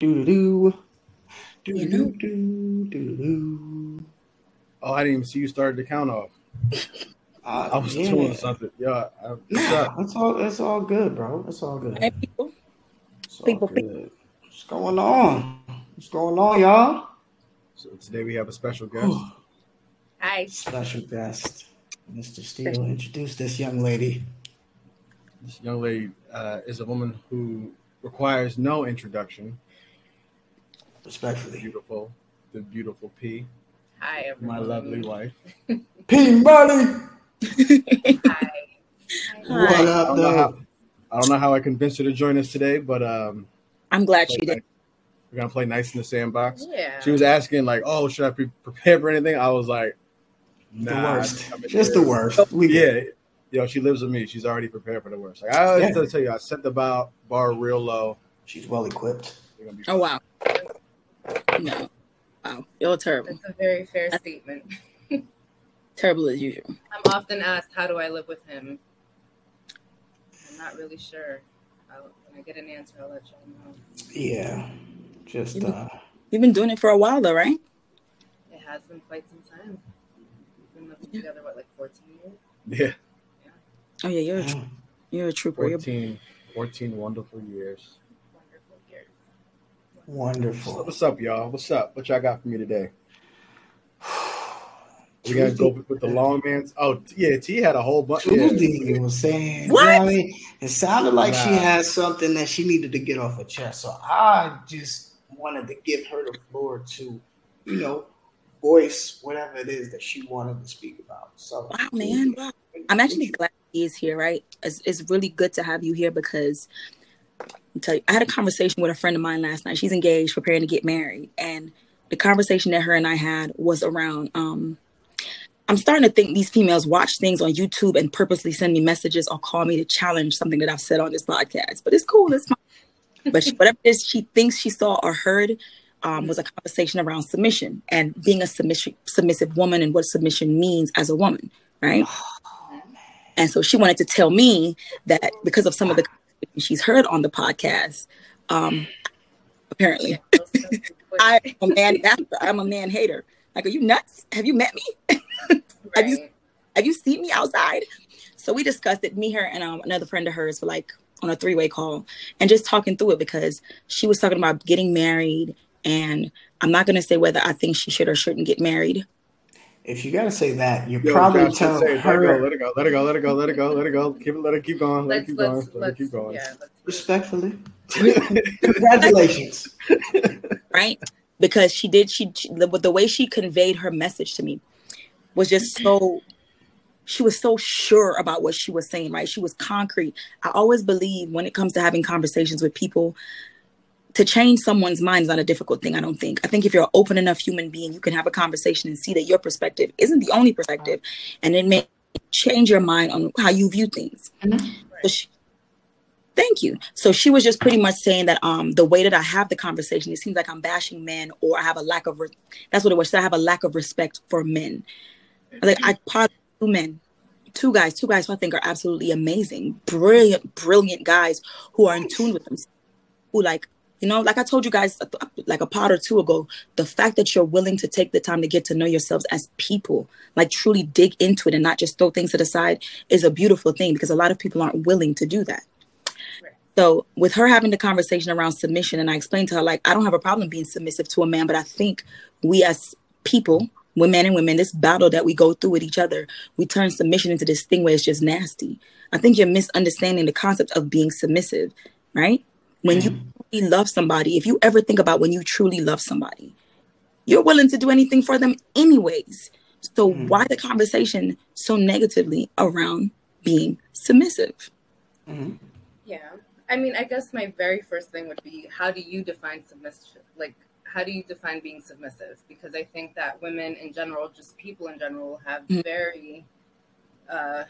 Do do do do do do do do. Oh, I didn't even see you started the count off. Uh, I was yeah. doing something. Yeah, I, what's Nah, up? it's all it's all good, bro. It's all good. Hey, people. It's all people, good. What's going on? What's going on, y'all? So today we have a special guest. Hi. Special guest, Mr. Steele. Introduce this young lady. This young lady uh, is a woman who requires no introduction. Respectfully. Beautiful, the beautiful P, Hi, my lovely wife. P Money. Hi. What Hi. I up, don't know though? how I don't know how I convinced her to join us today, but um, I'm glad she did. we're gonna play nice in the sandbox. Yeah. She was asking like, "Oh, should I be prepared for anything?" I was like, The worst. I'm Just the worst. We get Yeah, yo, she lives with me. She's already prepared for the worst. Like I always Yeah. tell you, I set the bar bar real low. She's well equipped. We're gonna be Oh wow. No. Wow. You're terrible. That's a very fair statement. Terrible as usual. I'm often asked, how do I live with him? I'm not really sure. I'll, when I get an answer, I'll let y'all know. Yeah. Just uh You've been doing it for a while though, right? It has been quite some time. We've been living together, what, like 14 years? yeah, yeah. Oh yeah, you're a tr- you're a trooper. You're 14, 14 wonderful years. Wonderful. So what's up, y'all? What's up? What y'all got for me today? We gotta go with with the long man's. Oh, yeah, T had a whole bunch. Yeah. Was saying, What? you know what I mean? It sounded like she had something that she needed to get off her chest. So I just wanted to give her the floor to, you know, voice whatever it is that she wanted to speak about. So, Wow, man. Wow. I'm actually glad he is here, right? It's, it's really good to have you here because I'll tell you, I had a conversation with a friend of mine last night. She's engaged, preparing to get married. And the conversation that her and I had was around um I'm starting to think these females watch things on YouTube and purposely send me messages or call me to challenge something that I've said on this podcast. But it's cool, it's fine. But she, whatever it is she thinks she saw or heard um, was a conversation around submission and being a submission, submissive woman and what submission means as a woman, right? And so she wanted to tell me that because of some of the she's heard on the podcast, um, apparently Those things are quick. I'm a man. I'm a man hater. Like, are you nuts? Have you met me? have you- Have you seen me outside? So we discussed it, me, her, and um, another friend of hers, for like on a three way call, and just talking through it because she was talking about getting married, and I'm not gonna say whether I think she should or shouldn't get married. If you got to say that, you're Yo, probably Josh, telling say it. Let it go. her Let it go. Let it go. Let it go. Let it go. Let it go. Keep it. Let it keep going. Let it Let's, keep let's, going. Let it keep going. yeah, respectfully. Congratulations. right? Because she did, she, she the, the way she conveyed her message to me was just so. She was so sure about what she was saying, right? She was concrete. I always believe when it comes to having conversations with people, to change someone's mind is not a difficult thing. I don't think. I think if you're an open enough human being, you can have a conversation and see that your perspective isn't the only perspective, and it may change your mind on how you view things. So she, thank you. So she was just pretty much saying that um the way that I have the conversation, it seems like I'm bashing men or I have a lack of re- that's what it was. Said, I have a lack of respect for men. Like I part two men, two guys, two guys who I think are absolutely amazing, brilliant, brilliant guys who are in tune with themselves, who like you know, like I told you guys like a pot or two ago, the fact that you're willing to take the time to get to know yourselves as people, like truly dig into it and not just throw things to the side, is a beautiful thing because a lot of people aren't willing to do that. So with her having the conversation around submission, and I explained to her like I don't have a problem being submissive to a man, but I think we as people, women and women, this battle that we go through with each other, we turn submission into this thing where it's just nasty. I think you're misunderstanding the concept of being submissive, right? When you truly love somebody, if you ever think about when you truly love somebody, you're willing to do anything for them anyways. So Mm. why the conversation so negatively around being submissive? Mhm. Yeah. I mean, I guess my very first thing would be how do you define submission? Like, how do you define being submissive? Because I think that women in general, just people in general, have Mm. very uh,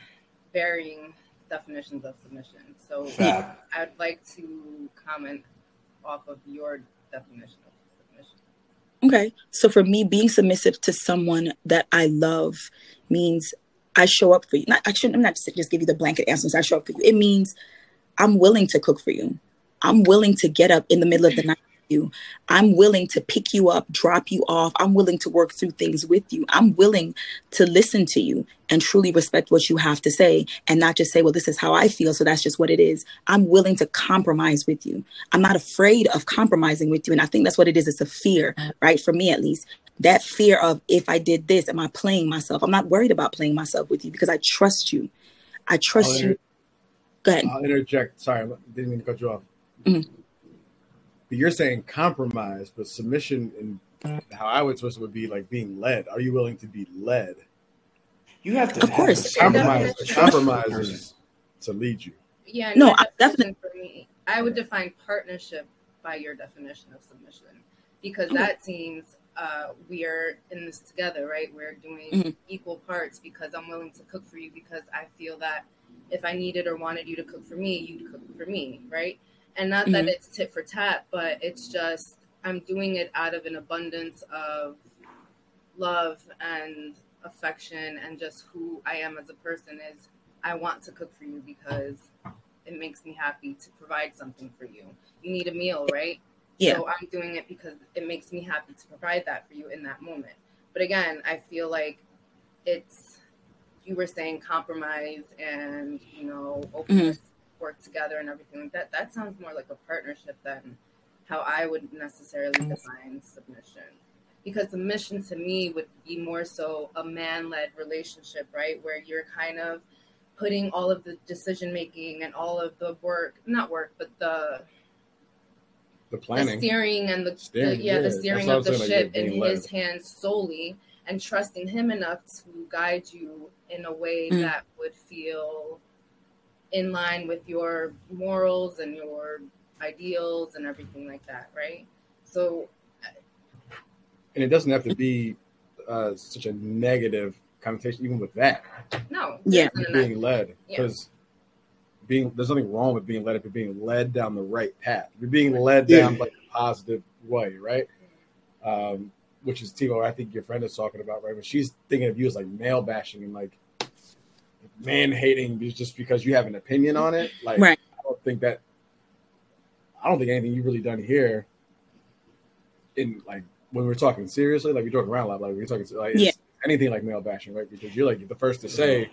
varying definitions of submission. So Fact. I'd like to comment off of your definition of submission. Okay. So for me, being submissive to someone that I love means I show up for you. Not I shouldn't I'm not just just give you the blanket answer. I show up for you. It means I'm willing to cook for you. I'm willing to get up in the middle of the night, you. I'm willing to pick you up, drop you off. I'm willing to work through things with you. I'm willing to listen to you and truly respect what you have to say and not just say, well, this is how I feel. So that's just what it is. I'm willing to compromise with you. I'm not afraid of compromising with you. And I think that's what it is. It's a fear, right? For me, at least. That fear of if I did this, am I playing myself? I'm not worried about playing myself with you because I trust you. I trust I'll you. Go ahead. I'll interject. Sorry, I didn't mean to cut you off. Mhm. But you're saying compromise, but submission and how I would twist it would be like being led. Are you willing to be led? You have to Of have course. the Compromise. Definitely. Compromise is to lead you. Yeah, No, no, I definition for me, I would define partnership by your definition of submission because that seems uh, we are in this together, right? We're doing Mhm. equal parts because I'm willing to cook for you because I feel that if I needed or wanted you to cook for me, you'd cook for me, right? And not that Mhm. it's tit for tat, but it's just I'm doing it out of an abundance of love and affection and just who I am as a person is I want to cook for you because it makes me happy to provide something for you. You need a meal, right? Yeah. So I'm doing it because it makes me happy to provide that for you in that moment. But again, I feel like it's you were saying compromise and you know openness, work together and everything like that. That sounds more like a partnership than how I would necessarily define submission. Because submission to me would be more so a man-led relationship, right? Where you're kind of putting all of the decision making and all of the work, not work, but the The the planning. steering and the, Steering, the yeah, yeah, the steering what of the saying, like, ship in being led. his hands solely and trusting him enough to guide you in a way Mm. that would feel in line with your morals and your ideals and everything like that, right? So and it doesn't have to be uh, such a negative connotation, even with that. no, Yeah. there isn't being led Yeah. because being there's nothing wrong with being led if you're being led down the right path. If you're being led down like a positive way, right? Um, which is Timo, I think your friend is talking about, right? When she's thinking of you as like male bashing and like man hating is just because you have an opinion on it. Like Right. I don't think that I don't think anything you've really done here in like when we're talking seriously, like we're talking around a lot, like we're talking like Yeah. anything like male bashing, right? Because you're like the first to say,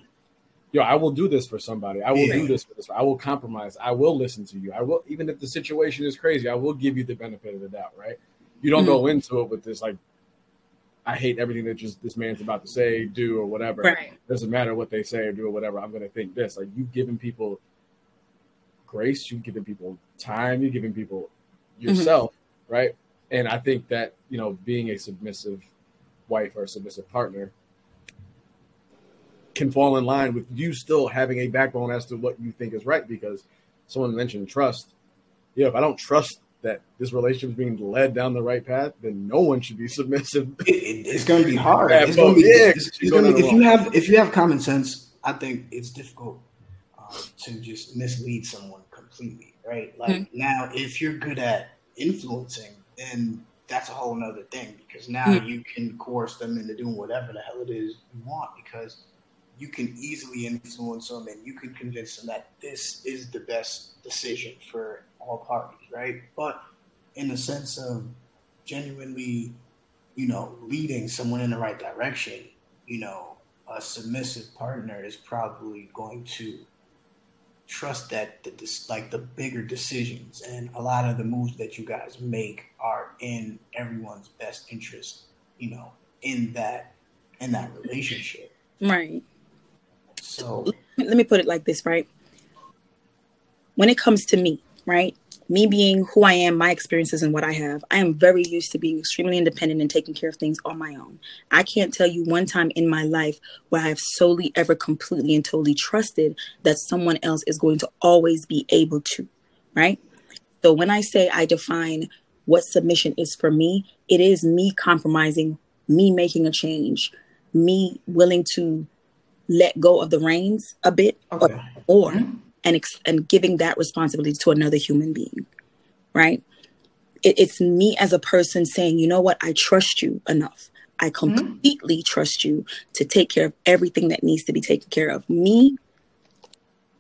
yo, I will do this for somebody. I will Yeah. do this for this. I will compromise. I will listen to you. I will, even if the situation is crazy, I will give you the benefit of the doubt, right? You don't hmm. go into it with this like, I hate everything that just this man's about to say, do, or whatever. Right. Doesn't matter what they say or do or whatever. I'm going to think this. Like you've given people grace. You've given people time. You've given people mm-hmm. yourself, right? And I think that you know, being a submissive wife or a submissive partner can fall in line with you still having a backbone as to what you think is right because someone mentioned trust. Yeah, if I don't trust that this relationship is being led down the right path, then no one should be submissive. it, it- it's going to be hard. It's going to be, yeah, it's, it's gonna, going if you have if you have common sense, I think it's difficult um, to just mislead someone completely, right? Like now, if you're good at influencing, then that's a whole nother thing because now Mhm. you can coerce them into doing whatever the hell it is you want because you can easily influence them and you can convince them that this is the best decision for all parties, right? But in the sense of genuinely, you know, leading someone in the right direction, you know, a submissive partner is probably going to trust that the like the bigger decisions and a lot of the moves that you guys make are in everyone's best interest, you know, in that in that relationship. Right. So let me put it like this, right? When it comes to me, right? Me being who I am, my experiences and what I have, I am very used to being extremely independent and taking care of things on my own. I can't tell you one time in my life where I have solely ever completely and totally trusted that someone else is going to always be able to, right? So when I say I define what submission is for me, it is me compromising, me making a change, me willing to let go of the reins a bit okay. or ex- and giving that responsibility to another human being right? It, it's me as a person saying you know what? I trust you enough. I hmm? completely trust you to take care of everything that needs to be taken care of. Me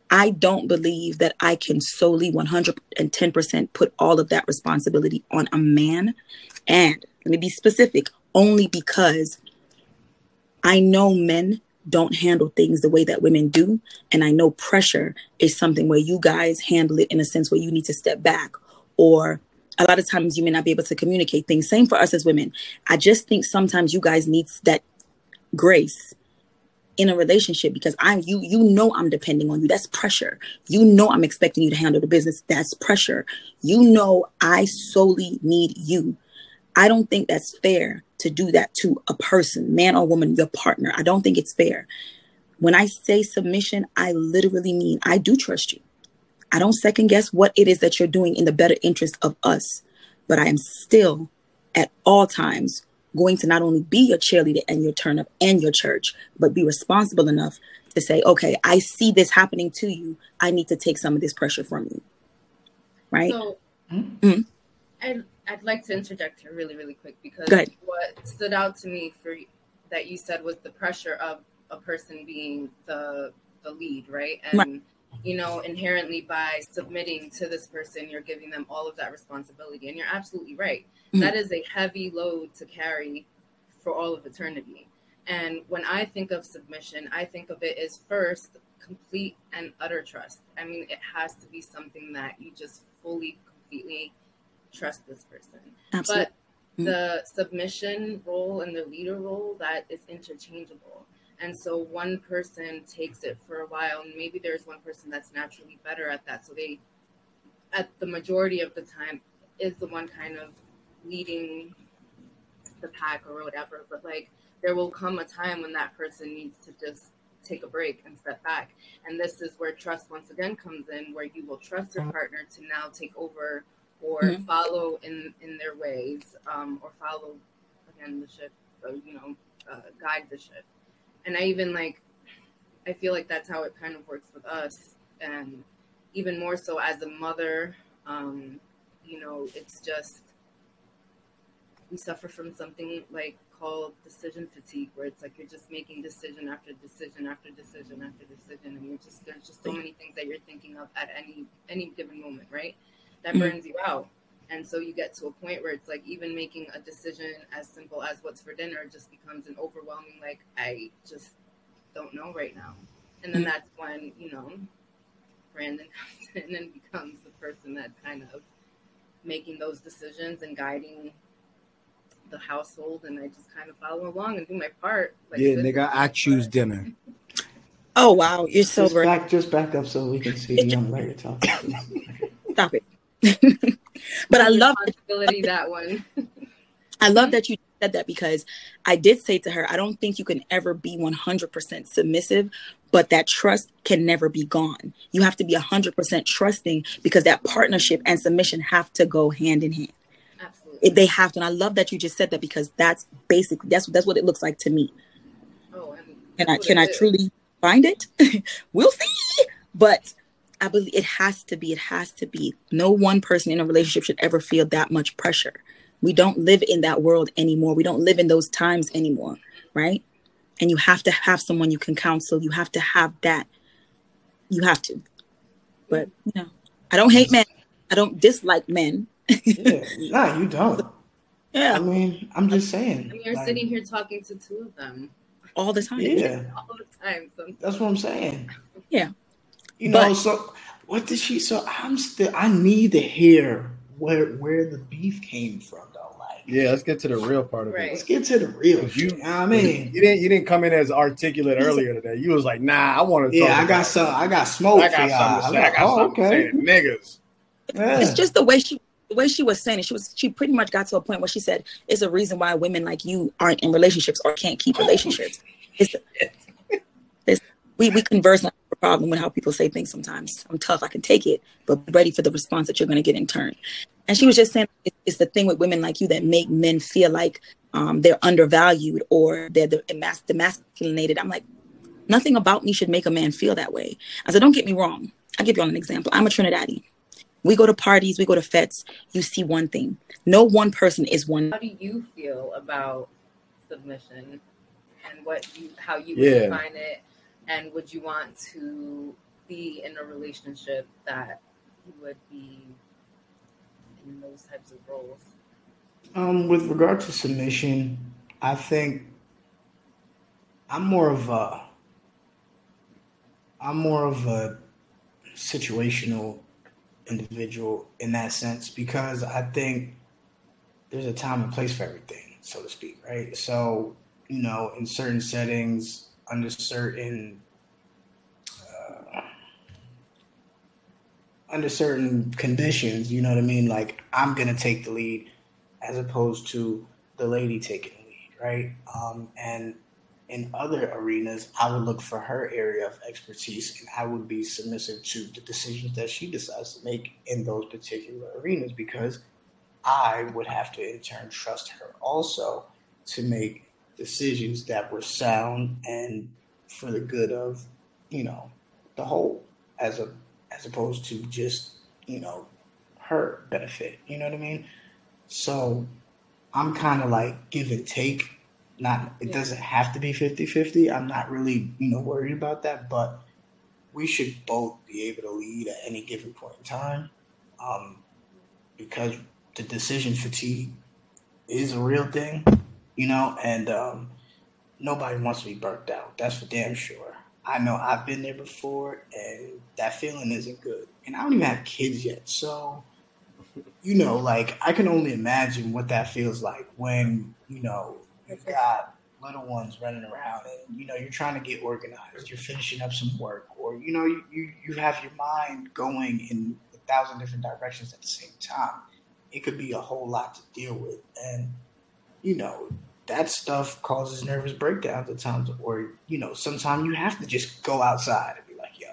I don't believe that I can solely 110% put all of that responsibility on a man. And let me be specific only because I know men don't handle things the way that women do. And I know pressure is something where you guys handle it in a sense where you need to step back or a lot of times you may not be able to communicate things. Same for us as women. I just think sometimes you guys need that grace in a relationship because I'm you you know I'm depending on you. That's pressure. You know I'm expecting you to handle the business. That's pressure. You know I solely need you. I don't think that's fair to do that to a person, man or woman, your partner. I don't think it's fair. When I say submission, I literally mean I do trust you. I don't second guess what it is that you're doing in the better interest of us, but I am still at all times going to not only be your cheerleader and your turn up and your church, but be responsible enough to say, okay, I see this happening to you. I need to take some of this pressure from you. Right? So, mm-hmm. I'd, I'd like to interject here really, really quick because what stood out to me for that you said was the pressure of a person being the the lead, right? And right you know, inherently by submitting to this person, you're giving them all of that responsibility. And you're absolutely right. Mm-hmm. That is a heavy load to carry for all of eternity. And when I think of submission, I think of it as first complete and utter trust. I mean, it has to be something that you just fully, completely trust this person. Absolutely. But mm-hmm. the submission role and the leader role, that is interchangeable. And so one person takes it for a while, and maybe there's one person that's naturally better at that. So they, at the majority of the time, is the one kind of leading the pack or whatever. But like, there will come a time when that person needs to just take a break and step back. And this is where trust once again comes in, where you will trust your partner to now take over or mm-hmm. follow in in their ways, um, or follow again the ship, or, you know, uh, guide the ship and I even like I feel like that's how it kind of works with us, and even more so as a mother. Um, you know, it's just we suffer from something like called decision fatigue, where it's like you're just making decision after decision after decision after decision, and you're just there's just so many things that you're thinking of at any any given moment, right? That mm-hmm. burns you out. And so you get to a point where it's like even making a decision as simple as what's for dinner just becomes an overwhelming, like, I just don't know right now. And then mm-hmm. that's when, you know, Brandon comes in and becomes the person that's kind of making those decisions and guiding the household. And I just kind of follow along and do my part. Like yeah, nigga, I choose dinner. Oh, wow. You're so just back, just back up so we can see the young lady talking. But I love that one. I love that you said that because I did say to her, I don't think you can ever be 100% submissive, but that trust can never be gone. You have to be 100% trusting because that partnership and submission have to go hand in hand. Absolutely. They have to. And I love that you just said that because that's basically that's that's what it looks like to me. Oh, and can I can I truly find it? we'll see. But I believe it has to be. It has to be. No one person in a relationship should ever feel that much pressure. We don't live in that world anymore. We don't live in those times anymore, right? And you have to have someone you can counsel. You have to have that. You have to. But you know, I don't hate men. I don't dislike men. yeah, nah, you don't. Yeah. I mean, I'm just saying. I mean, you're like, sitting here talking to two of them all the time. Yeah, all the time. Sometimes. That's what I'm saying. Yeah. You know, but, so what did she? So I'm still. I need to hear where where the beef came from, though. Like, yeah, let's get to the real part of right. it. Let's get to the real. You, you know I mean, you didn't you didn't come in as articulate earlier today. You was like, nah, I want to. Yeah, I got some. I got smoke. I got something. I got oh, something okay. niggas. Yeah. It's just the way she the way she was saying it, she was she pretty much got to a point where she said it's a reason why women like you aren't in relationships or can't keep oh, relationships. It's, it's we we converse on a problem with how people say things sometimes. I'm tough, I can take it, but ready for the response that you're going to get in turn. And she was just saying it's the thing with women like you that make men feel like um, they're undervalued or they're the emas- demasculinated. I'm like, nothing about me should make a man feel that way. I said, don't get me wrong. I'll give you all an example. I'm a Trinidadian. We go to parties, we go to fetes. You see one thing. No one person is one. How do you feel about submission and what you how you yeah. define it and would you want to be in a relationship that he would be in those types of roles? Um, with regard to submission, I think I'm more of a I'm more of a situational individual in that sense because I think there's a time and place for everything, so to speak, right? So, you know, in certain settings, under certain uh, under certain conditions, you know what I mean? Like I'm gonna take the lead as opposed to the lady taking the lead, right? Um, and in other arenas, I would look for her area of expertise and I would be submissive to the decisions that she decides to make in those particular arenas because I would have to in turn trust her also to make decisions that were sound and for the good of, you know, the whole as a as opposed to just, you know, her benefit. You know what I mean? So I'm kind of like give and take not it Yeah. doesn't have to be 50-50 i'm not really you know worried about that but we should both be able to lead at any given point in time um, because the decision fatigue is a real thing you know and um, nobody wants to be burnt out that's for damn sure. I know i've been there before and that feeling isn't good. And i don't even have kids yet so you know like i can only imagine what that feels like when you know you've got little ones running around and you know you're trying to get organized you're finishing up some work or you know you, you, you have your mind going in a thousand different directions at the same time. It could be a whole lot to deal with and you know that stuff causes nervous breakdowns at times or you know sometimes you have to just go outside and be like yo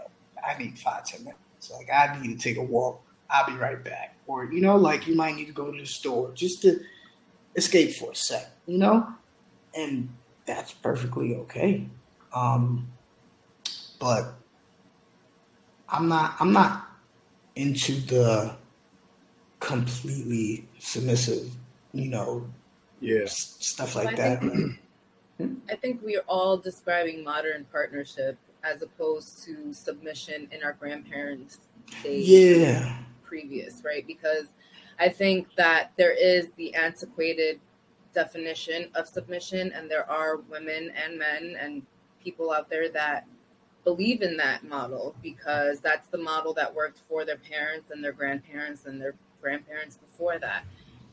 i need five ten minutes like i need to take a walk i'll be right back or you know like you might need to go to the store just to escape for a sec you know and that's perfectly okay. Um, but I'm not. I'm not into the completely submissive, you know, Yeah. s- stuff I like that. think- I think we are all describing modern partnership as opposed to submission in our grandparents' days. Yeah, previous, right? Because I think that there is the antiquated definition of submission, and there are women and men and people out there that believe in that model because that's the model that worked for their parents and their grandparents and their grandparents before that.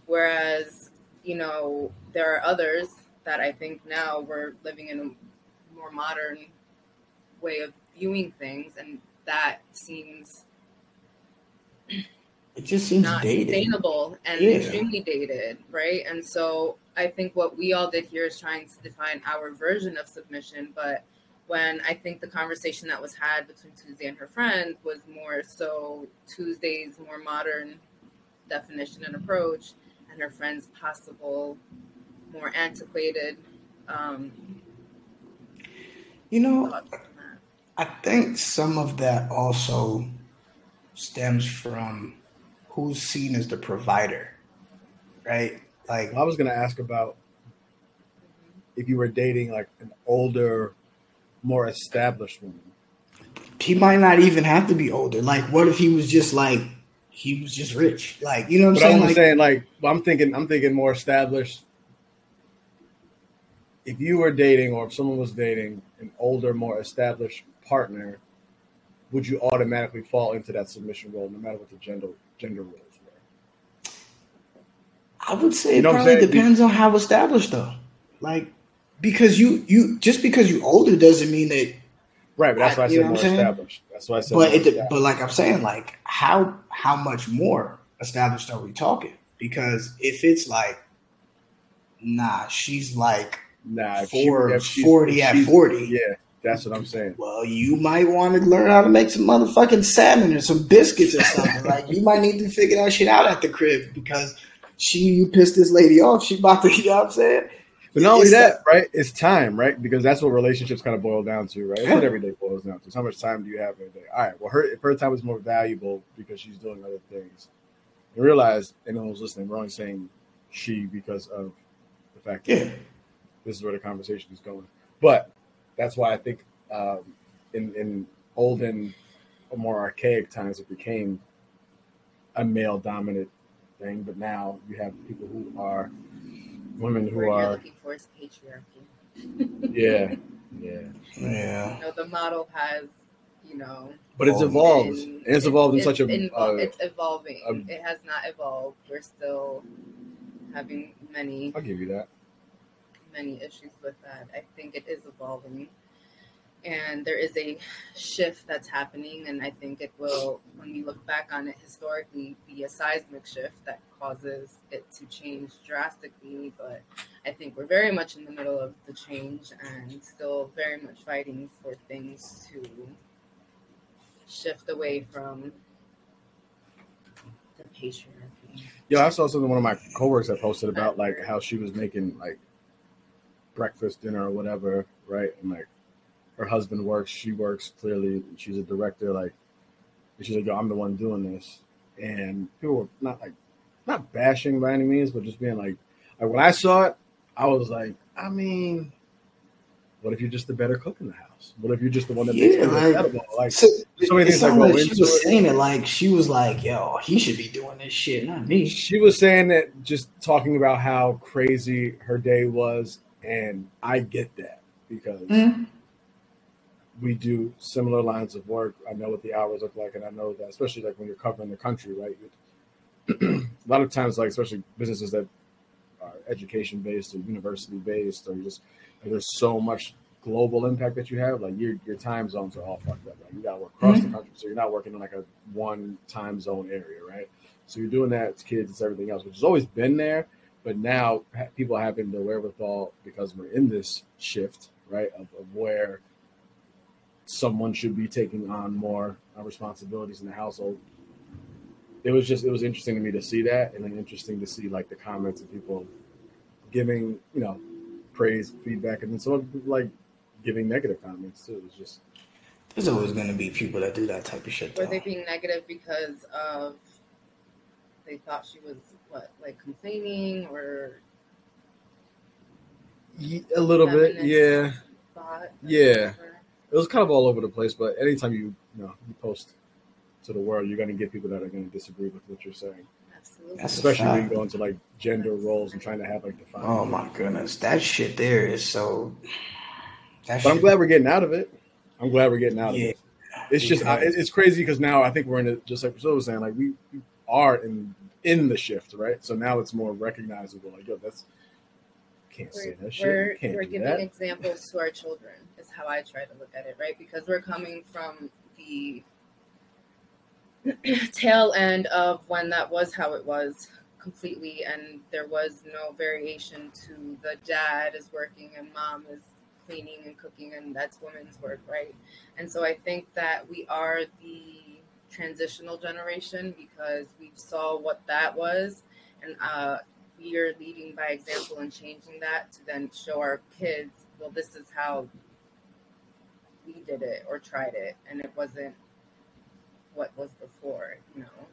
Whereas, you know, there are others that I think now we're living in a more modern way of viewing things, and that seems it just seems not dated. sustainable and Yeah. extremely dated, right? And so I think what we all did here is trying to define our version of submission. But when I think the conversation that was had between Tuesdee and her friend was more so Tuesdee's more modern definition and approach, and her friend's possible more antiquated um, You know, thoughts on that. I think some of that also stems from who's seen as the provider, right? Like, I was gonna ask about if you were dating like an older, more established woman. he might not even have to be older. Like, what if he was just like he was just rich? Like, you know what I'm But saying? I'm Like, saying like I'm thinking I'm thinking more established. If you were dating or if someone was dating an older, more established partner, would you automatically fall into that submission role no matter what the gender gender roles were? I would say You it know I'm probably depends on how established though. Like, because you you just because you're older doesn't mean that. Right, but that's why I You said more what I'm saying? established. That's why I said But more it but like I'm saying, like how how much more established are we talking? Because if it's like, nah, she's like nah, if she- for if she's- 40 if at she's- 40. Yeah, that's what I'm saying. Well, you might want to learn how to make some motherfucking salmon or some biscuits or something. like you might need to figure that shit out at the crib because she you pissed this lady off. She about to, you know what I'm saying? But not only It's that, right? It's time, right? Because that's what relationships kind of boil down to, right? That's what every day boils down to. It's how much time do you have in a day? All right. Well, her if her time is more valuable because she's doing other things. And realize anyone who's listening, we're only saying she because of the fact that Yeah. this is where the conversation is going. But that's why I think um, in in olden more archaic times it became a male dominant thing, but now you have people who are women who Where you're looking for is patriarchy. yeah yeah Yeah. You know, the model has, you know, but it's evolved been- it's evolved in it's such a invol- uh, it's evolving. um, it has not evolved. We're still having many I'll give you that many issues with that. I think it is evolving. And there is a shift that's happening, and I think it will, when we look back on it historically, be a seismic shift that causes it to change drastically. But I think we're very much in the middle of the change and still very much fighting for things to shift away from the patriarchy. Yeah, I saw something one of my coworkers had posted about like how she was making like breakfast, dinner, or whatever, right? And like her husband works, she works clearly, she's a director, like she's like, Yo, I'm the one doing this. And people were not like not bashing by any means, but just being like like when I saw it, I was like, I mean, what if you're just the better cook in the house? What if you're just the one that makes Yeah, like- edible? Like So, so many things like she was it. saying it like she was like, "Yo, he should be doing this shit, not me." She was saying that just talking about how crazy her day was, and I get that because Mhm. We do similar lines of work. I know what the hours look like, and I know that especially like when you're covering the country, right? a lot of times, like especially businesses that are education based or university based, or just like, there's so much global impact that you have. Like your your time zones are all fucked up. Like you got to work across the mm-hmm. country, so you're not working in like a one time zone area, right? So you're doing that. It's kids. It's everything else, which has always been there. But now people having the wherewithal because we're in this shift, right, of, of where someone should be taking on more uh, responsibilities in the household. It was just it was interesting to me to see that, and then interesting to see like the comments of people giving you know praise, feedback, and then some like giving negative comments too. It was just There's always gonna be people that do that type of shit. Were Though. they being negative because of they thought she was what, like complaining or Ye- a little bit, yeah. Yeah. whatever? It was kind of all over the place, but anytime you you know you post to the world, you're going to get people that are going to disagree with what you're saying, Absolutely. That's especially when you fact. go into like gender roles and trying to have like defined. Oh my goodness, that shit there is so. That But I'm glad we're getting out of it. I'm glad we're getting out of it. It's just I, it's crazy because now I think we're in it. Just like Priscilla was saying, like we, we are in in the shift, right? So now it's more recognizable. Like yo, that's can't say We're, that shit. we're, can't we're do giving that. examples to our children is how I try to look at it, right? Because we're coming from the tail end of when that was how it was completely and there was no variation to the dad is working and mom is cleaning and cooking and that's women's work right and so i think that we are the transitional generation because we saw what that was and uh, we are leading by example and changing that to then show our kids well this is how we did it or tried it and it wasn't what was before you know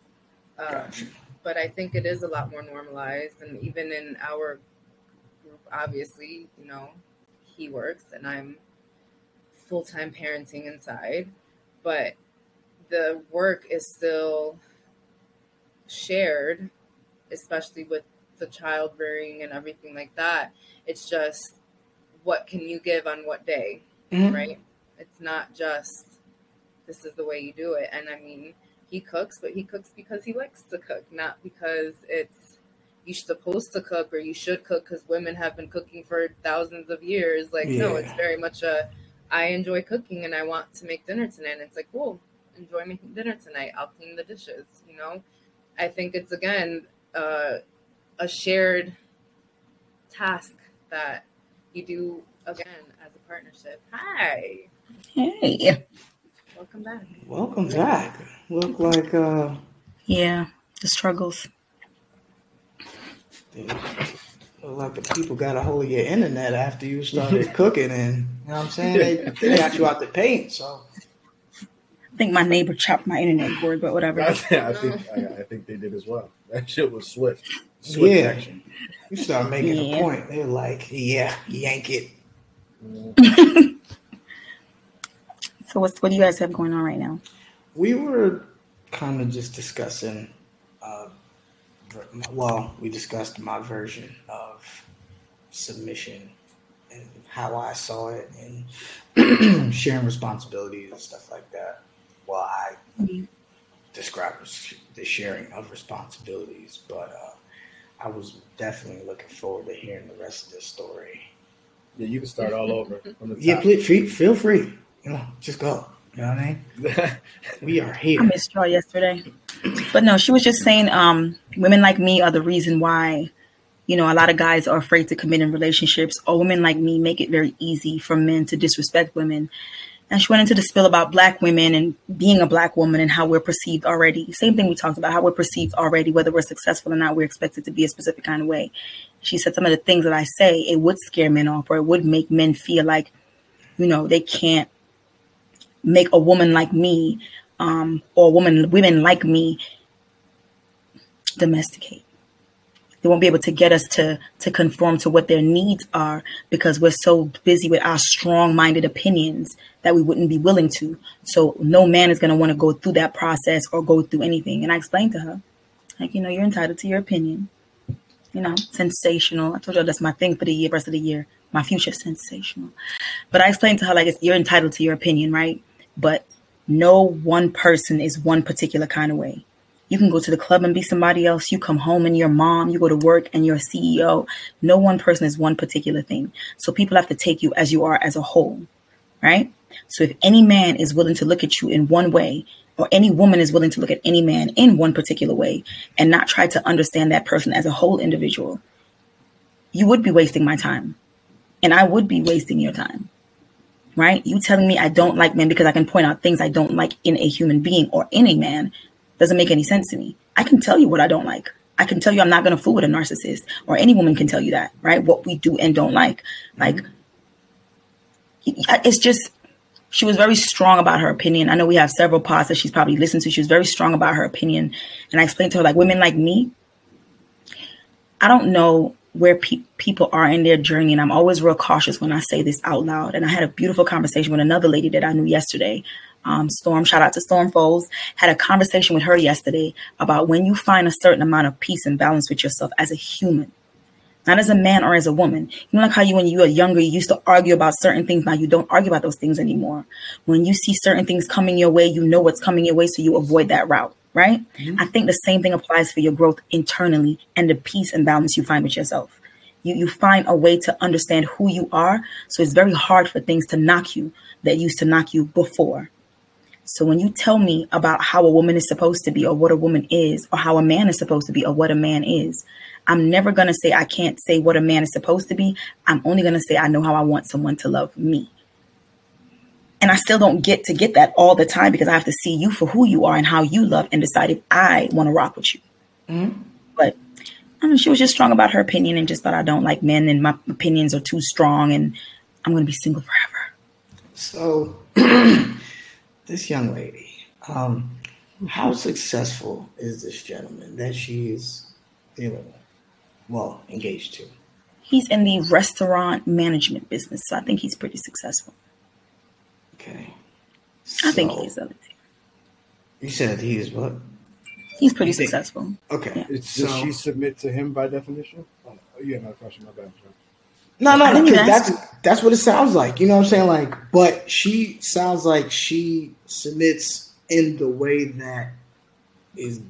um, Gotcha. but I think it is a lot more normalized. And even in our group, obviously, you know, he works and I'm full time parenting inside, but the work is still shared, especially with the child rearing and everything like that. It's just what can you give on what day, Mhm. right? It's not just this is the way you do it. And I mean, he cooks, but he cooks because he likes to cook, not because it's you're supposed to cook or you should cook because women have been cooking for thousands of years. Like, no, it's very much a I enjoy cooking and I want to make dinner tonight. And it's like, cool, enjoy making dinner tonight. I'll clean the dishes. You know, I think it's again uh, a shared task that you do again as a partnership. Hi, Hey. welcome back. Welcome back. Look like uh, Yeah. The struggles. look like the people got a hold of your internet after you started cooking, and you know what I'm saying? They, they got you out the paint, so I think my neighbor chopped my internet cord, but whatever. I, think I think I, I think they did as well. That shit was swift, swift Yeah. action. you start making Yeah. a point. They're like, yeah, yank it. So what's what do you guys have going on right now? we were kind of just discussing. Uh, well, we discussed my version of submission and how I saw it, and sharing responsibilities and stuff like that. Well, I mm-hmm. describe the sharing of responsibilities, but uh, I was definitely looking forward to hearing the rest of this story. Yeah, you can start all over from the top. Yeah, please, feel free. You know, just go. You know what I mean? we are here. I missed y'all yesterday, but no, she was just saying, um, women like me are the reason why, you know, a lot of guys are afraid to commit in relationships, or women like me make it very easy for men to disrespect women. And she went into the spill about black women and being a black woman and how we're perceived already. Same thing we talked about, how we're perceived already, whether we're successful or not, we're expected to be a specific kind of way. She said some of the things that I say, it would scare men off or it would make men feel like, you know, they can't make a woman like me um, or woman women like me domesticate. They won't be able to get us to to conform to what their needs are because we're so busy with our strong-minded opinions that we wouldn't be willing to. So no man is going to want to go through that process or go through anything. And I explained to her, like, you know, you're entitled to your opinion. You know, sensational. I told you that's my thing for the year, rest of the year. My future sensational. But I explained to her like, you're entitled to your opinion, right? But no one person is one particular kind of way. You can go to the club and be somebody else. You come home and your mom. You go to work and you're a CEO. No one person is one particular thing. So people have to take you as you are as a whole, right? So if any man is willing to look at you in one way, or any woman is willing to look at any man in one particular way and not try to understand that person as a whole individual, you would be wasting my time. And I would be wasting your time. Right? You telling me I don't like men because I can point out things I don't like in a human being or in a man doesn't make any sense to me. I can tell you what I don't like. I can tell you I'm not going to fool with a narcissist, or any woman can tell you that, right? What we do and don't like. Like, it's just, she was very strong about her opinion. I know we have several pods that she's probably listened to. She was very strong about her opinion. And I explained to her, like, women like me, I don't know where pe- people are in their journey. And I'm always real cautious when I say this out loud. And I had a beautiful conversation with another lady that I knew yesterday um, Storm, shout out to Storm Foles, had a conversation with her yesterday about when you find a certain amount of peace and balance with yourself as a human, not as a man or as a woman. You know, like how you, when you were younger, you used to argue about certain things. Now you don't argue about those things anymore. When you see certain things coming your way, you know what's coming your way, so you avoid that route, right? Mm-hmm. I think the same thing applies for your growth internally and the peace and balance you find with yourself. You, you find a way to understand who you are. So it's very hard for things to knock you that used to knock you before. So when you tell me about how a woman is supposed to be or what a woman is or how a man is supposed to be or what a man is, I'm never going to say I can't say what a man is supposed to be. I'm only going to say I know how I want someone to love me. And I still don't get to get that all the time because I have to see you for who you are and how you love and decide if I want to rock with you. Mm-hmm. But I mean, she was just strong about her opinion and just thought I don't like men and my opinions are too strong and I'm going to be single forever. So this young lady, um, how successful is this gentleman that she is dealing with? Well, engaged to. He's in the restaurant management business, so I think he's pretty successful. Okay. So, I think he's other two. You said he is what? He's pretty successful. Okay. Yeah. Does so, she submit to him by definition? Oh, you have no question. My bad. No, no, because that's that's what it sounds like. You know what I'm saying? Like, but she sounds like she submits in the way that is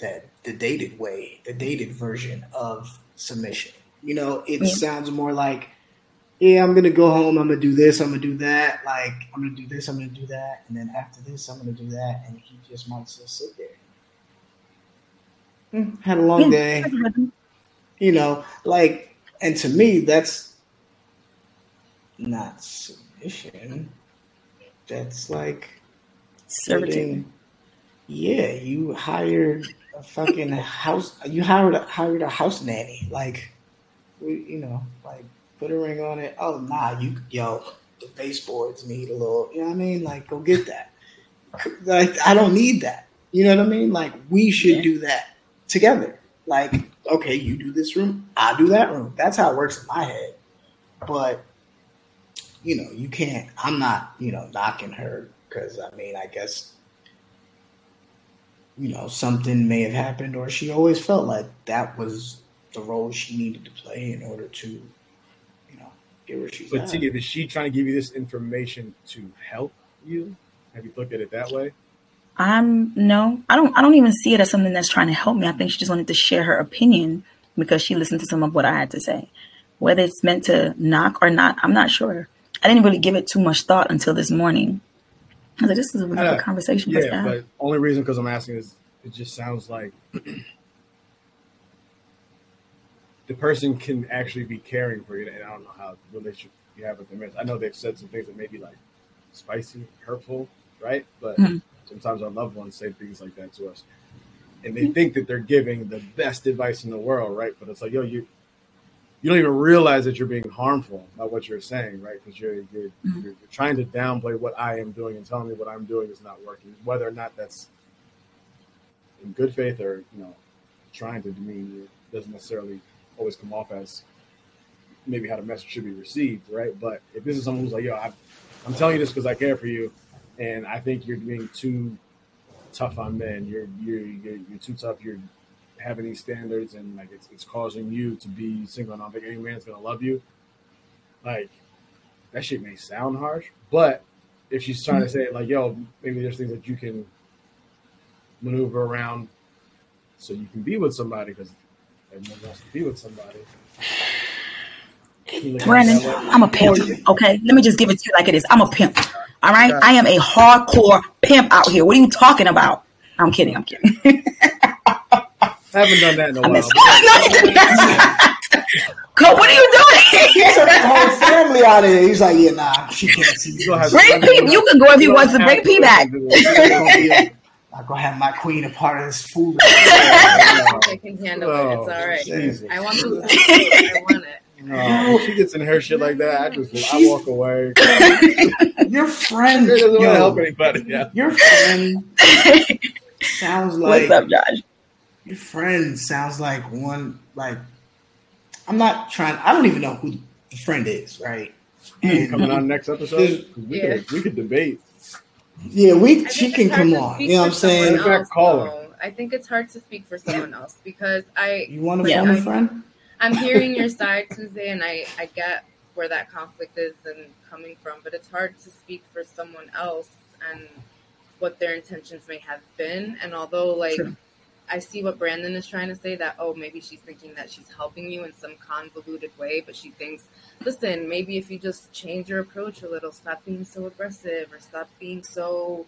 that the dated way, the dated version of submission. You know, it yeah. sounds more like, yeah, I'm gonna go home, I'm gonna do this, I'm gonna do that, like I'm gonna do this, I'm gonna do that, and then after this, I'm gonna do that, and he just might to sit there. Hmm, had a long day. You know, like, and to me, that's not submission. That's like servitude. Yeah, you hired a fucking house. You hired a, hired a house nanny. Like, we, you know, like put a ring on it. Oh nah, you yo, the baseboards need a little. You know what I mean? Like, go get that. Like, I don't need that. You know what I mean? Like, we should yeah. do that together. Like, okay, you do this room, I do that room. That's how it works in my head. But you know, you can't. I'm not, you know, knocking her because I mean, I guess you know, something may have happened, or she always felt like that was the role she needed to play in order to, get where she's But at. Tia, is she trying to give you this information to help you? Have you looked at it that way? I'm no, I don't I don't even see it as something that's trying to help me. I think she just wanted to share her opinion because she listened to some of what I had to say. Whether it's meant to knock or not, I'm not sure. I didn't really give it too much thought until this morning. I was like, this is a really Uh, good conversation for us to Yeah, but only reason because I'm asking is it just sounds like the person can actually be caring for you, and I don't know how the relationship you have with them is. I know they've said some things that may be like spicy, hurtful, right? But Mhm. sometimes our loved ones say things like that to us, and they think that they're giving the best advice in the world, right? But it's like, yo, you you don't even realize that you're being harmful by what you're saying, right? Because you're you're, Mhm. you're you're trying to downplay what I am doing and telling me what I'm doing is not working, whether or not that's in good faith or you know trying to demean you doesn't necessarily always come off as maybe how the message should be received, right? But if this is someone who's like, yo, I, I'm telling you this because I care for you, and I think you're being too tough on men. You're you're you're, you're too tough. You're having these standards, and like it's it's causing you to be single. And I don't think any man's gonna love you. Like that shit may sound harsh, but if she's trying to say like, yo, maybe there's things that you can maneuver around so you can be with somebody because everyone wants to be with somebody. You look at it Brandon. I'm a pimp. Okay, let me just give it to you like it is. I'm a pimp. All right, I am a hardcore pimp out here. What are you talking about? I'm kidding. I'm kidding. I haven't done that in a I while. miss. Cole, what are you He doing? took the whole family out of it. He's like, yeah, nah, she can't see. You Bring P. You can go if he You wants to bring have P back. Do it. I'm gonna have my queen a part of this food. I can handle it. It's Oh, all right. Jesus. I want the food. I want it. No, she gets in her shit like that. I just I walk away. Your friend, It doesn't want to help anybody. Yeah. your friend sounds like What's up, Josh? your friend sounds like one like I'm not trying. I don't even know who the friend is, right? Hmm, and Coming on next episode, 'Cause we Yeah. could we could debate. Yeah, we she can come on. You know what I'm saying? In fact, else, call her. I think it's hard to speak for someone else because I You want to Yeah. family friend? I'm hearing your side, Tuesdee, and I, I get where that conflict is and coming from, but it's hard to speak for someone else and what their intentions may have been. And although, like, True. I see what Brandon is trying to say that, oh, maybe she's thinking that she's helping you in some convoluted way, but she thinks, listen, maybe if you just change your approach a little, stop being so aggressive or stop being so,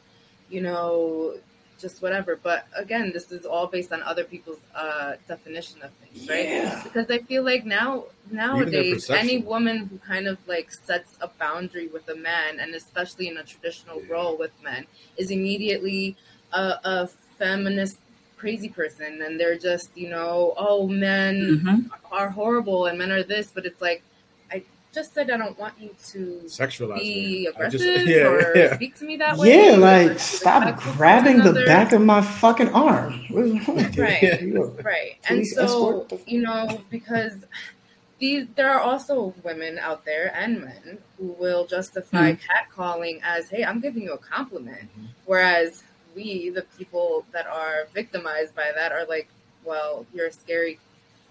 you know, just whatever. But again, this is all based on other people's uh, definition of things, right? Yeah. because I feel like now nowadays any woman who kind of like sets a boundary with a man and especially in a traditional Yeah. role with men is immediately a, a feminist crazy person and they're just you know oh men Mhm. are horrible and men are this but it's like I just said I don't want you to Sexualize. be me. Aggressive just- yeah, or yeah. speak to me that way Yeah, like stop grabbing the another. back of my fucking arm. What is wrong with you? Right. You- Right. And so, you know, because these there are also women out there and men who will justify catcalling as, hey, I'm giving you a compliment. Mhm. Whereas we, the people that are victimized by that, are like, well, you're a scary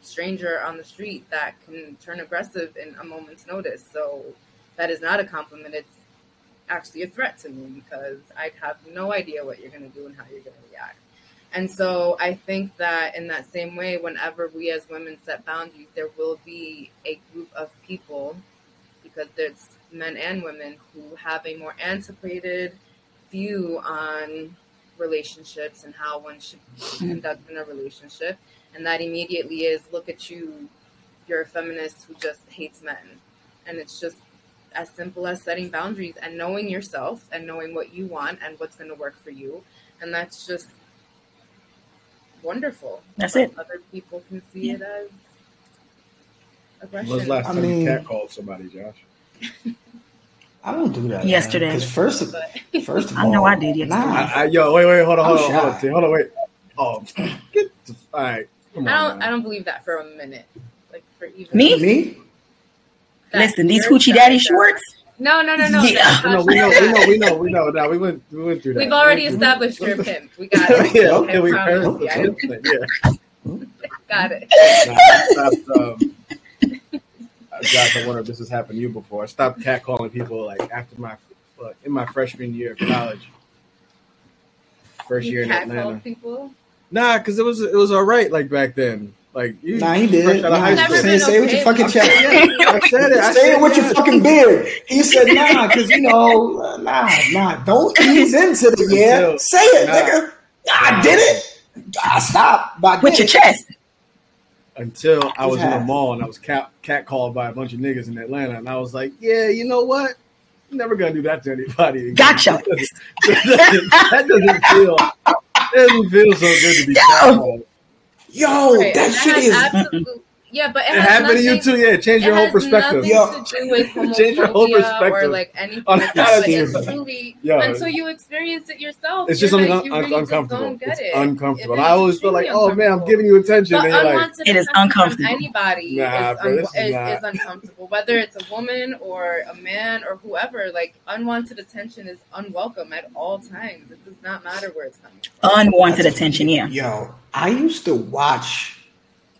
stranger on the street that can turn aggressive in a moment's notice. So that is not a compliment. It's actually a threat to me because I'd have no idea what you're going to do and how you're going to react. And so I think that in that same way, whenever we as women set boundaries, there will be a group of people, because there's men and women who have a more antiquated view on relationships and how one should conduct in a relationship. And that immediately is look at you, you're a feminist who just hates men. And it's just as simple as setting boundaries and knowing yourself and knowing what you want and what's going to work for you. And that's just wonderful. That's But it. Other people can see it as aggression. When's the last I time mean- you catcalled somebody, Josh? I don't do that. Yesterday. Because first of But first of I know I did yesterday. Nah, I, I, yo, wait, wait, hold on, I'm hold on, hold on, shy. hold on, wait. Oh, get the, all right, come I don't. now. I don't believe that for a minute. Like for even Me? me. that Listen, these hoochie daddy that- shorts. No, no, no, no. Yeah. that's We know, we know, we know, we know, we know. No, we went, we went through that. We've already We- we- established you're pimp. We got it. yeah, okay, I we promise heard you. I yeah. got it. Nah, I um, Josh, I wonder if this has happened to you before. I stopped catcalling people like after my uh, in my freshman year of college, first You year in Atlanta. people. Nah, because it was it was all right like back then. Like you, Nah, he fresh did. out of high school. Say, been say it with your fucking with chest. I said it. I Say said it with your fucking beard. He said, nah, because, you know, nah, nah, don't ease into the yeah. Say it, nah. nigga. I did it. I stopped. But I With did your chest. Until I was in the mall and I was cat catcalled by a bunch of niggas in Atlanta, and I was like, yeah, you know what? I'm never gonna do that to anybody. again. Gotcha. that doesn't, that doesn't feel that doesn't feel so good to be Yo. catcalled. Yo, Right, that and shit is. absolute- yeah, but it, It has happened to you too. Yeah, change your whole perspective. Nothing Yo. to do with Change your whole homophobia or perspective like anything on like how that. But to it's do it. truly Yo. until you experience it yourself. It's just you're un- like, un- really just uncomfortable. don't get It's it. uncomfortable. It I always feel like, oh man, I'm giving you attention, But and you're like, It is uncomfortable. Anybody Nah, is, bro, un- is is, not- is uncomfortable, whether it's a woman or a man or whoever. Like unwanted attention is unwelcome at all times. It does not matter where it's coming from. Unwanted attention, yeah. Yo, I used to watch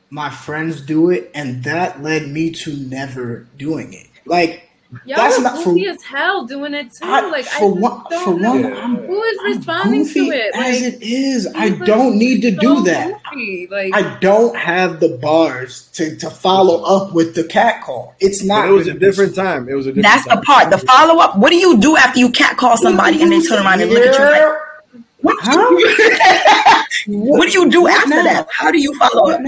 my friends do it, and that led me to never doing it. Like, Y'all That's are not for- goofy as hell doing it too. I, like for just one, for know one, I'm, who is I'm responding to goofy it. as it is. I don't need to so do that. goofy. Like I don't have the bars to, to follow up with the cat call. It's not. It was a different time. It was a different That's the part. The follow up. What do you do after you cat call somebody and then turn around and look at you like, what? Huh? What do you do after now? that? How do you follow up?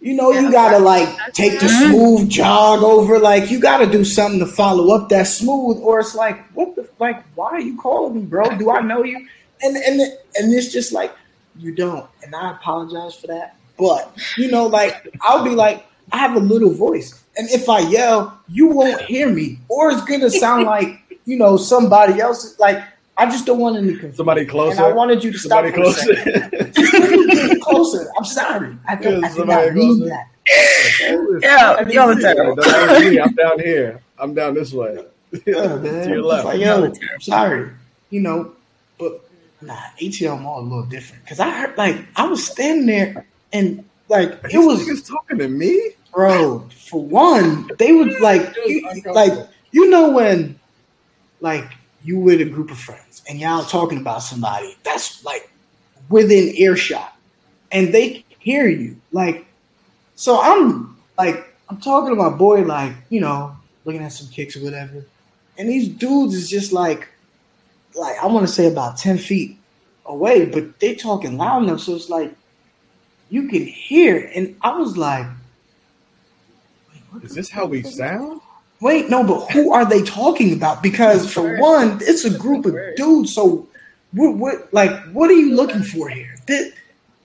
You know, Yeah, you gotta like that's take the smooth jog over. Like, you gotta do something to follow up that smooth, or it's like, what the like? Why are you calling me, bro? Do I know you? And and and it's just like you don't. And I apologize for that. But you know, like I'll be like, I have a little voice, and if I yell, you won't hear me, or it's gonna sound like you know somebody else. Like I just don't want any confusion. Somebody closer. And I wanted you to stop Somebody for a second. closer. I'm sorry. I don't. Yeah, I did somebody not mean that. Yeah, y'all are terrible. that was me. I'm down here. I'm down this way. Yeah, to man. your left. like, yo, I'm sorry. You know, but nah, ATL Mall a little different. Cause I heard like I was standing there and like it was nigga's talking to me. bro. For one, they would like you, like you know when like you with a group of friends and y'all talking about somebody that's like within earshot. And they hear you. Like so i'm like i'm talking to my boy like you know looking at some kicks or whatever. And these dudes is just like like i want to say about 10 feet away but they talking loud enough so it's like you can hear. And i was like wait, what Is this how we sound? Wait, no, but who are they talking about? Because for one, it's a group of dudes. So, what, what, like, what are you looking for here? This,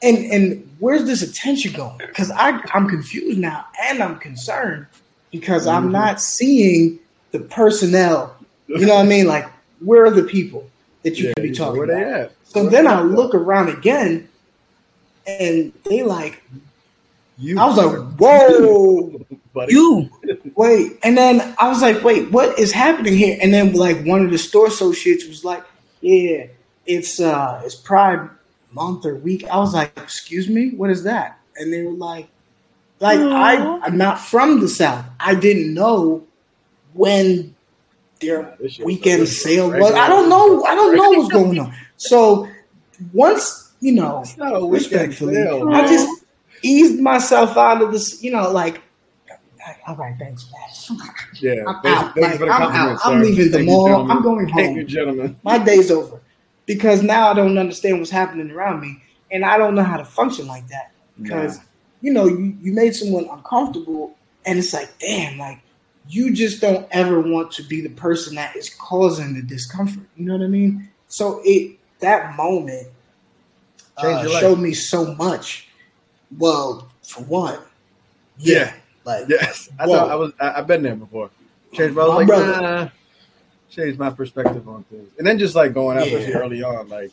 and and where's this attention going? Because I I'm confused now, and I'm concerned because I'm Mhm. not seeing the personnel. You know what I mean? Like, where are the people that you Yeah, could be talking like, where about? they at? So Where then I look around again, and they like, You, I was like, whoa. buddy. You. wait and then i was like wait what is happening here and then like one of the store associates was like yeah it's uh it's pride month or week i was like excuse me what is that and they were like like I, I'm not from the south i didn't know when their Nah, this shit weekend was sale regular. was i don't know i don't know what's going on so once you know It's not a weekend respectfully. I just eased myself out of this, you know, like, all right, thanks, man. Yeah, I'm thanks, out. thanks Like, for I'm out. I'm leaving the Thank you, mall. I'm going Thank home. you, gentlemen. My day's over because now I don't understand what's happening around me, and I don't know how to function like that because you know you, you made someone uncomfortable, and it's like, damn, like you just don't ever want to be the person that is causing the discomfort. You know what I mean? So it that moment uh, showed me so much. Well, for one, Yeah. like Yes, I Whoa. thought I was. I, I've been there before. Changed, but I was My like, brother. nah. Changed my perspective on things, and then just like going out, Yeah. especially early on, like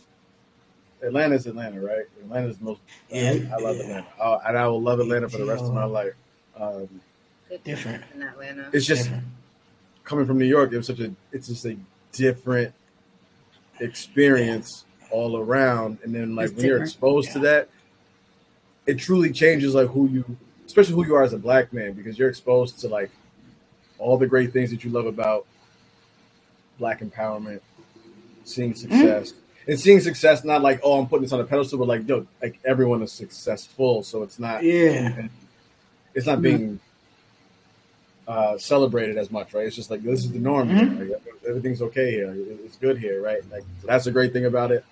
Atlanta's Atlanta, right? Atlanta's the most. Yeah, I love yeah. Atlanta, oh, and I will love Atlanta for the rest of my life. Um, Different. in Atlanta. it's just different. coming from New York, it was such a it's just a different experience all around. And then like It's when you're different. exposed to that, it truly changes like who you especially who you are as a black man, because you're exposed to like all the great things that you love about black empowerment, seeing success. And seeing success not like, oh, I'm putting this on a pedestal, but like, yo, like everyone is successful. So it's not Yeah. it's not being uh, celebrated as much, right? It's just like this is the norm. Mhm. Like, everything's okay here. It's good here, right? Like so that's a great thing about it.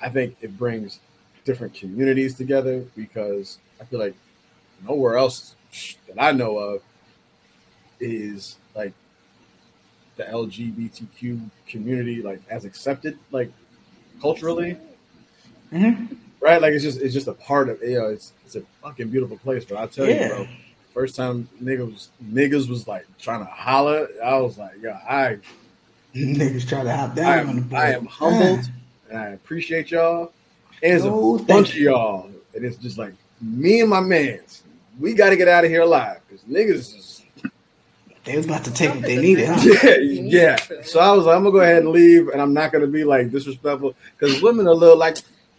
I think it brings different communities together because I feel like nowhere else that I know of is like the LGBTQ community like as accepted like culturally Mhm. right? Like it's just it's just a part of you know, it's it's a fucking beautiful place. But I tell Yeah. you, bro, first time niggas was niggas was like trying to holler, I was like, yo, I Niggas try to hop I down the am. I am humbled and I appreciate y'all. And there's Oh, a thank bunch of you. y'all. And it's just like me and my mans. We gotta get out of here alive because niggas is They was about to take what they needed, huh? yeah, yeah. So I was like, I'm gonna go ahead and leave, and I'm not gonna be like disrespectful because women are a little like,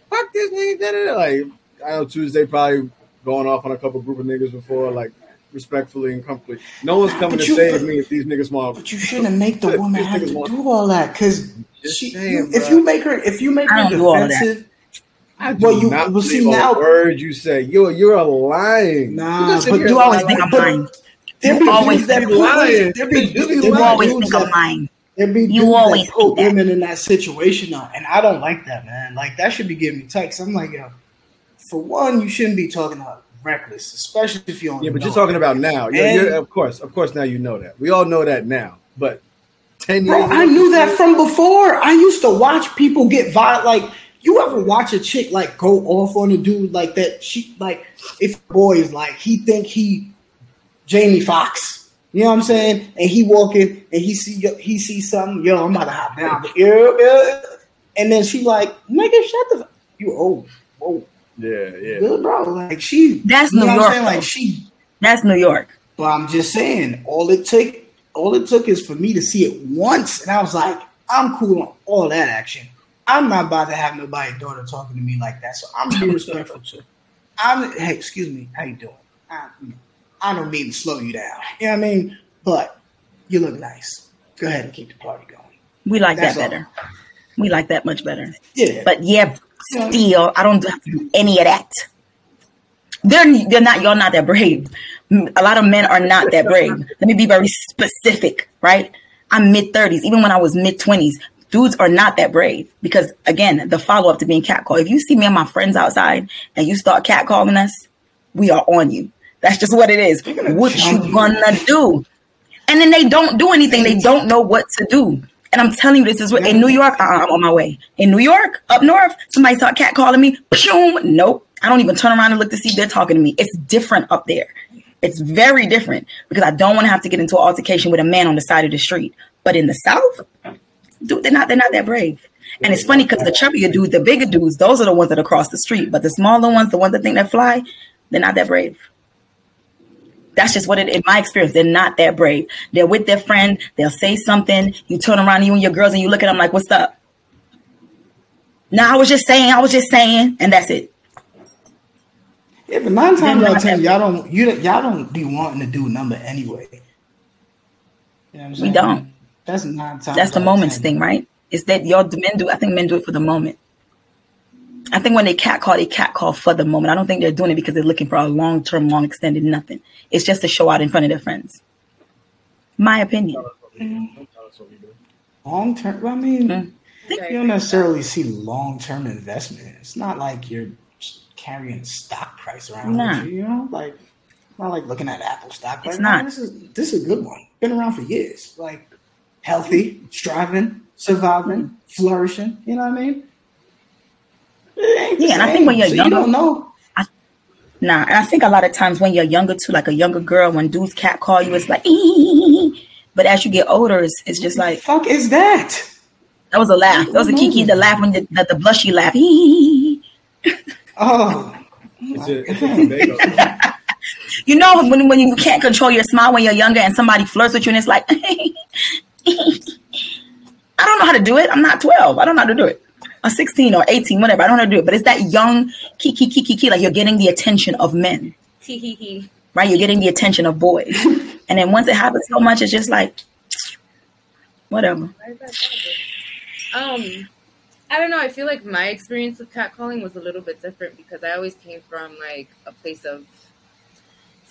fuck this nigga. Like I know Tuesdee probably going off on a couple group of niggas before, like respectfully and comfortably. No one's coming But to you- save me if these niggas want. But you shouldn't make the woman have to do all that because she, saying, if bruh. you make her if you make her don't do all of that. defensive, I well, you- not well, see, now- word you say. Yo, you're lying. Nah, You but you always think I'm lying. You always that be lying. women- there You do be there You be lying. always think I'm lying. You always put women in that situation, though, and I don't like that, man. Like that should be giving me. 'cause I'm like, yo, for one, you shouldn't be talking about reckless, especially if you don't. Yeah, but you're talking about now. You're, you're, of course, of course. Now you know that. We all know that now. But ten years, Bro, I knew that from before. I used to watch people get violent. Like, you ever watch a chick like go off on a dude like that? She like, if boy is like he think he Jamie Foxx, you know what I'm saying? And he walking and he see he see something. Yo, I'm about to hop down. Yeah, yeah. And then she like, nigga, shut the. f- You old, whoa, yeah, yeah. good bro. Like she, That's New York. Like she That's New York. but I'm just saying, all it took, all it took is for me to see it once, and I was like, I'm cool on all that action. I'm not about to have nobody daughter talking to me like that, so I'm be respectful too. I'm hey, excuse me, how you doing? I, I don't mean to slow you down. You know what I mean? But you look nice. Go ahead and keep the party going. We like That's that all. better. We like that much better. Yeah, But yeah, still, I don't have to do any of that. They're they're not. You're not that brave. A lot of men are not that brave. Let me be very specific, right? I'm mid thirties. Even when I was mid twenties, dudes are not that brave because again, the follow up to being catcalled. If you see me and my friends outside and you start catcalling us, we are on you. That's just what it is. What you gonna do? And then they don't do anything. They don't know what to do. And I'm telling you, this is what in New York. Uh, I'm on my way. In New York, up north, somebody start catcalling me. Pshoom, nope. I don't even turn around and look to see if they're talking to me. It's different up there. It's very different because I don't want to have to get into an altercation with a man on the side of the street. But in the South, dude, they're not. They're not that brave. And it's funny because the chubbier dudes, the bigger dudes, those are the ones that are across the street. But the smaller ones, the ones that think they fly, they're not that brave. That's just what it in my experience. They're not that brave. They're with their friend, they'll say something, you turn around you and your girls and you look at them like, What's up? No, I was just saying, I was just saying, and that's it. yeah, but nine times out of ten, y'all don't you y'all don't be wanting to do number anyway. You know what I'm We don't. That's nine times. That's the moments 10. thing, right? Is that y'all men do I think men do it for the moment. I think when they cat call, they cat call for the moment. I don't think they're doing it because they're looking for a long term, long extended nothing. It's just to show out in front of their friends. My opinion. Long term. Well, I mean, Mm. you don't necessarily see long term investment. It's not like you're carrying a stock price around Nah. you. You know, like not like looking at Apple stock. It's Like, not. "Oh, This is this is a good one. Been around for years. Like healthy, striving, surviving, flourishing. You know what I mean? It ain't the Yeah, and I think when you're so younger- you don't know. Nah, and I think a lot of times when you're younger too, like a younger girl, when dudes cat call you, it's like, "Ee." but as you get older, it's, it's just like fuck is that? that was a laugh. That was a kiki, the laugh when the, the, the blushy laugh. Oh, It's a, it's a You know when when you can't control your smile when you're younger and somebody flirts with you and it's like I don't know how to do it. I'm not 12. I don't know how to do it. I'm 16 or 18, whatever. I don't know how to do it. But it's that young kiki kiki kiki, like you're getting the attention of men, right? You're getting the attention of boys. And then once it happens so much, it's just like, whatever. Why is that bothering? Um, I don't know. I feel like my experience with catcalling was a little bit different because I always came from like a place of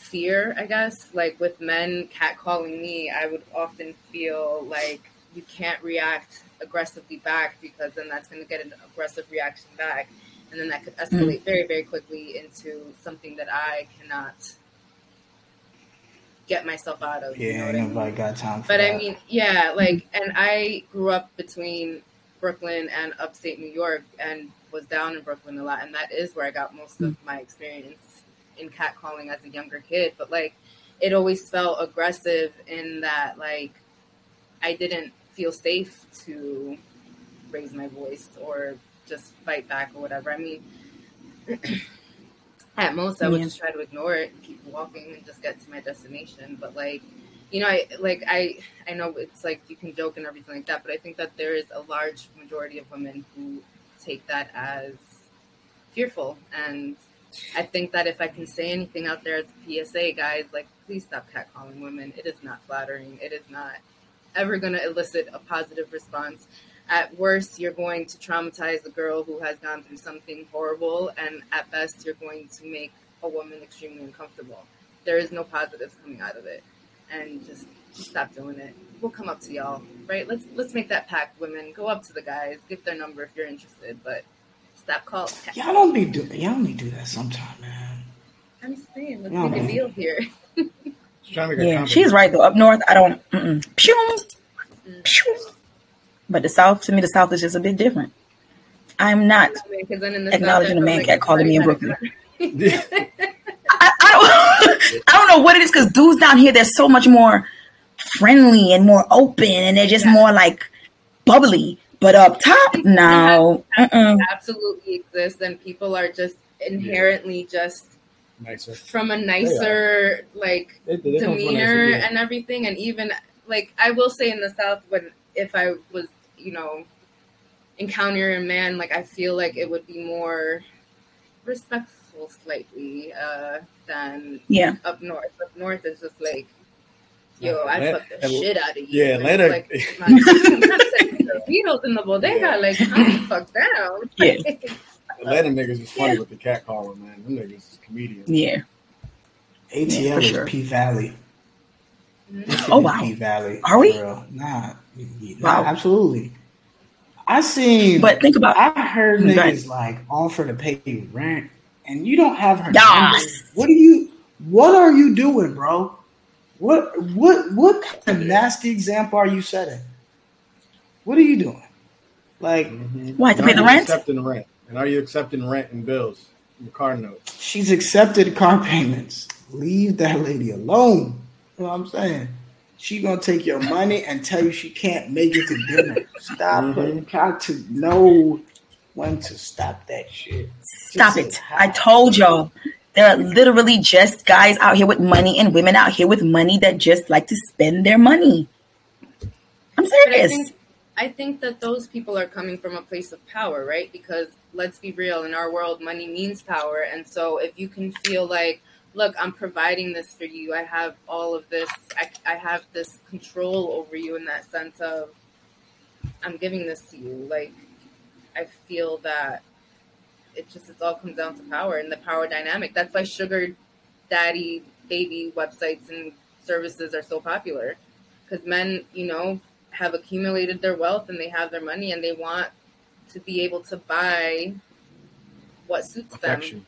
fear, I guess. Like with men catcalling me, I would often feel like you can't react aggressively back because then that's going to get an aggressive reaction back. And then that could hmm. escalate very, very quickly into something that I cannot get myself out of. you know Yeah, I mean? nobody got time for But that. I mean, yeah, like, and I grew up between Brooklyn and upstate New York and was down in Brooklyn a lot. And that is where I got most of hmm. my experience in catcalling as a younger kid. But like, it always felt aggressive in that, like, I didn't feel safe to raise my voice or just fight back or whatever. I mean, at most, I would Yeah. just try to ignore it and keep walking and just get to my destination. But like, you know, I like I I know it's like you can joke and everything like that, but I think that there is a large majority of women who take that as fearful, and I think that if I can say anything out there as a PSA, guys, like please stop catcalling women. It is not flattering. It is not ever going to elicit a positive response. At worst, you're going to traumatize a girl who has gone through something horrible, and at best, you're going to make a woman extremely uncomfortable. There is no positives coming out of it, and just just stop doing it. We'll come up to y'all, right? Let's let's make that pact, women. Go up to the guys, give their number if you're interested, but stop call. y'all don't be do y'all only do that sometime, man. I'm just saying, let's No, make a deal here. Just trying to make Yeah, she's right though. Up north, I don't. Mm-mm. Pew, pew. But the south, to me, the south is just a bit different. I'm not. Because then in the Acknowledging South, a I man feel like catcalling me in Brooklyn. had a I, I don't. I don't know what it is because dudes down here they're so much more friendly and more open, and they're just more like bubbly. But up top, now, Mm-mm. absolutely exists, and people are just inherently just nicer. from a nicer like They- they come from a nicer demeanor and everything and even like i will say in the south when if i was you know encountering a man like i feel like it would be more respectful slightly uh than Yeah. up north up north is just like yo i Atlanta- fuck the shit out of you yeah, Atlanta- like my- the Beatles in the bodega Yeah. like calm the fuck down Yeah. Atlanta niggas is funny with the cat calling, man. Them niggas is comedians. Yeah. ATL Yeah, is sure. P Valley. Mm-hmm. Oh, wow. P Valley. Are we? For real. Nah, yeah, Wow. absolutely. I seen, But think about I heard Right. niggas like offer to pay you rent, and you don't have her. Yes. number. What are you? What are you doing, bro? What what what kind of nasty example are you setting? What are you doing? Like Mhm. Why, to And pay the rent? Accepting rent, and are you accepting rent and bills, and car notes? she's accepted car payments. Leave that lady alone. You know what I'm saying? She gonna take your money and tell you she can't make it to dinner. Stop her. You got to know when to stop that shit. Stop Just it. I told y'all. There are literally just guys out here with money and women out here with money that just like to spend their money. I'm But I serious. think I think that those people are coming from a place of power, right? Because let's be real, in our world, money means power, and so if you can feel like, look, I'm providing this for you, I have all of this, I, I have this control over you in that sense of, I'm giving this to you. Like, I feel that it just it all comes down to power and the power dynamic. That's why sugar daddy baby websites and services are so popular because men, you know, have accumulated their wealth and they have their money and they want to be able to buy what suits Affection,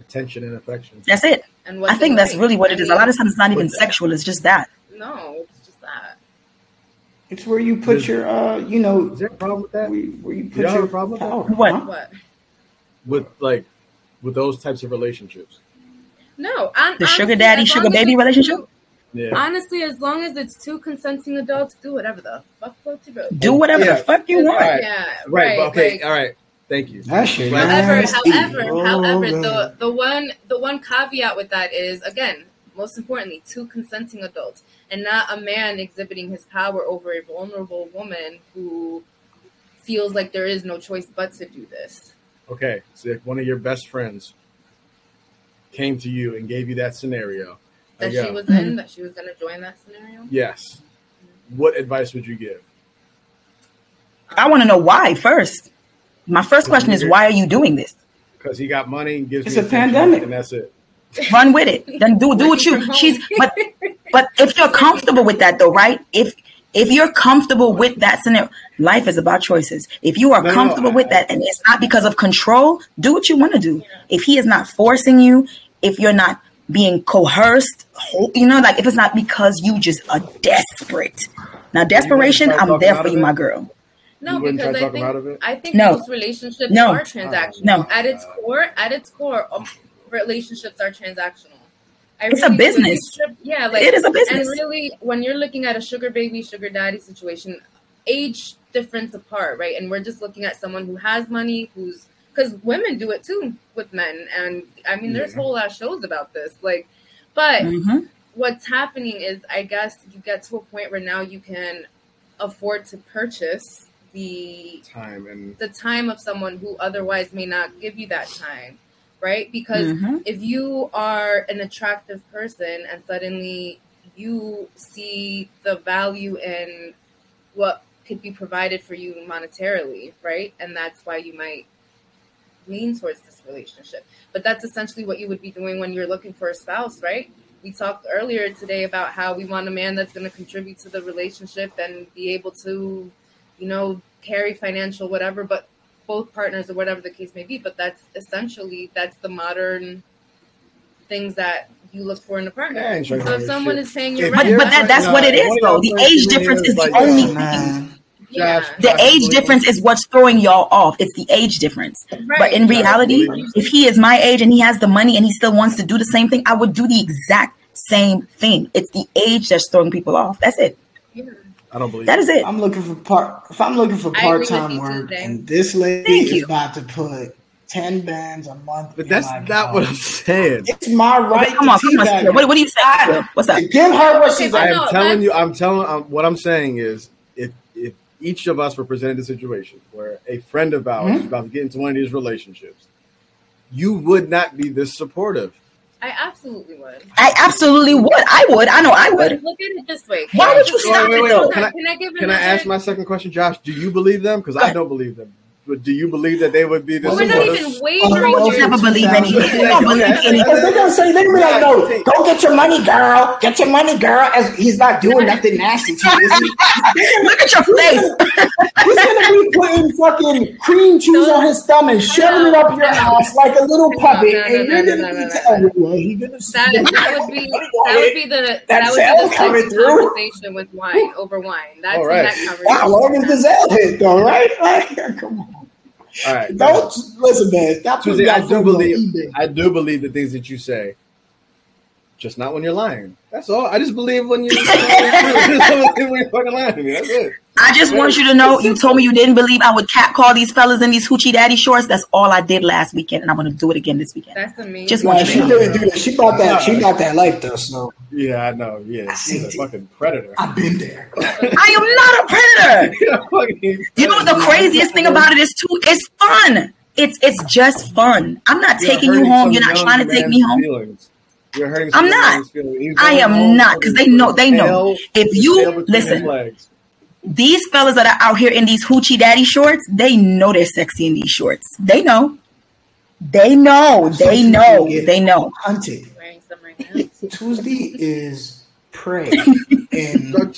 attention, and affection. That's it. and what I think that's like. really what it is. A lot of times it's not even that. sexual, it's just that. no, it's just that. It's where you put Is- your, uh, you know, Is there a problem with that? where you, put y'all your problem with that? power. What? Huh? What? With like, with those types of relationships. No, on, The sugar honestly, daddy, sugar baby relationship? Yeah. Honestly, as long as it's two consenting adults, do whatever the fuck floats your boat. Do whatever Yeah. the fuck you want. Right. Yeah, Right. right. okay. like- all right. Thank you. That shit. Right. However, nasty. however, Oh, however, God. the the one the one caveat with that is again, most importantly, two consenting adults, and not a man exhibiting his power over a vulnerable woman who feels like there is no choice but to do this. Okay, so if one of your best friends came to you and gave you that scenario, That like, she yo, was in, mm-hmm. that she was going to join that scenario. yes, what advice would you give? I want to know why first. My first question is why are you doing this? Because he got money and gives It's me a pandemic. and that's it. Run with it. Then do do what you. She's but but if you're comfortable with that though, right? If if you're comfortable with that scenario, life is about choices. If you are No, no, comfortable I- with that and it's not because of control, do what you want to do. If he is not forcing you, if you're not being coerced, you know, like if it's not because you just are desperate. Now, desperation, I'm there for you, it? my girl. No, You wouldn't try because I talk him out of think? I think No. most relationships No. are transactional. No. At its core, at its core, um, relationships are transactional. I It's a business. believe Yeah, like It is a business. And really, when you're looking at a sugar baby, sugar daddy situation, age difference apart, right? And we're just looking at someone who has money, who's because women do it too with men, and I mean, there's Yeah. whole lot of shows about this. Like, but Mhm. what's happening is I guess you get to a point where now you can afford to purchase the Time and the time of someone who otherwise may not give you that time, right? Because Mhm. if you are an attractive person and suddenly you see the value in what could be provided for you monetarily, right? And that's why you might lean towards this relationship. But that's essentially what you would be doing when you're looking for a spouse, right? We talked earlier today about how we want a man that's going to contribute to the relationship and be able to, you know, carry financial whatever, but both partners or whatever the case may be. But that's essentially that's the modern things that you look for in a partner. Yeah, I ain't trying to so if someone shit. is paying your If But, but that, that's what it is, though. The age difference is is the only Oh, thing. Man. yeah, The age difference is what's throwing y'all off. It's the age difference. But in reality, if he is my age and he has the money and he still wants to do the same thing, I would do the exact same thing. It's the age that's throwing people off. That's it. Yeah. I don't believe That is it. I'm looking for part. If I'm looking for part time work, Tuesdee. and this lady Thank is you. about to put ten bands a month, But that's my not what I'm saying. It's my right. Come on, to come on. What, what do you say? Sia? What's up? Give her what she's. but I'm no, telling you, I'm telling, um, what I'm saying is, if if each of us were presented a situation where a friend of ours Mhm. is about to get into one of these relationships, you would not be this supportive. I absolutely would. I absolutely would. I would. I know I would. look at it this way. Why Can would I- you stop wait, it wait, though? Can I- Can I give Can I ask my second question, Josh? Do you believe them? Because I don't believe them. But do you believe that they would be this We're not supportive? even wagering Oh, Don't here. never believe anything. Okay, You don't believe anything. They're gonna say they're gonna be like, no, go get your money, girl. Get your money, girl. As he's not doing nothing nasty to you. Look at your face. He's gonna be putting fucking cream cheese on his thumb and shoving it up your ass like a little puppet, No, no, and no, you're no, gonna no, be no, telling well, he's gonna That, that would be that would be the That that would be the coming through. conversation with wine over wine. That's All when right. that conversation. Wow, long as Gazelle hit though, right? Like, come on. All right. Don't listen, man. Stop putting Tuesdee, I do believe. I do believe the things that you say. Just not when you're lying. That's all. I just believe when you're, when you're fucking lying to me. That's it. I just want you to know you told me you didn't believe I would cat call these fellas in these hoochie daddy shorts. That's all I did last weekend, and I'm gonna do it again this weekend. That's amazing. Just Nah, want she you to know. didn't do that. She bought that. She got that life though. So Yeah, I know. Yeah, she's a fucking predator. I've been there. I am not a predator. You're a fucking You know what the craziest thing about it is too? It's fun. It's it's just fun. I'm not You're taking you home. You're not trying to take me home. Feelings. You're hurting I'm not. man's feelings. He's I am not, because they know- they know. If you- listen. These fellas that are out here in these hoochie daddy shorts, they know they're sexy in these shorts. They know. They know. They know. They know. Hunted. wearing some right now. Tuesdee is prey. And um,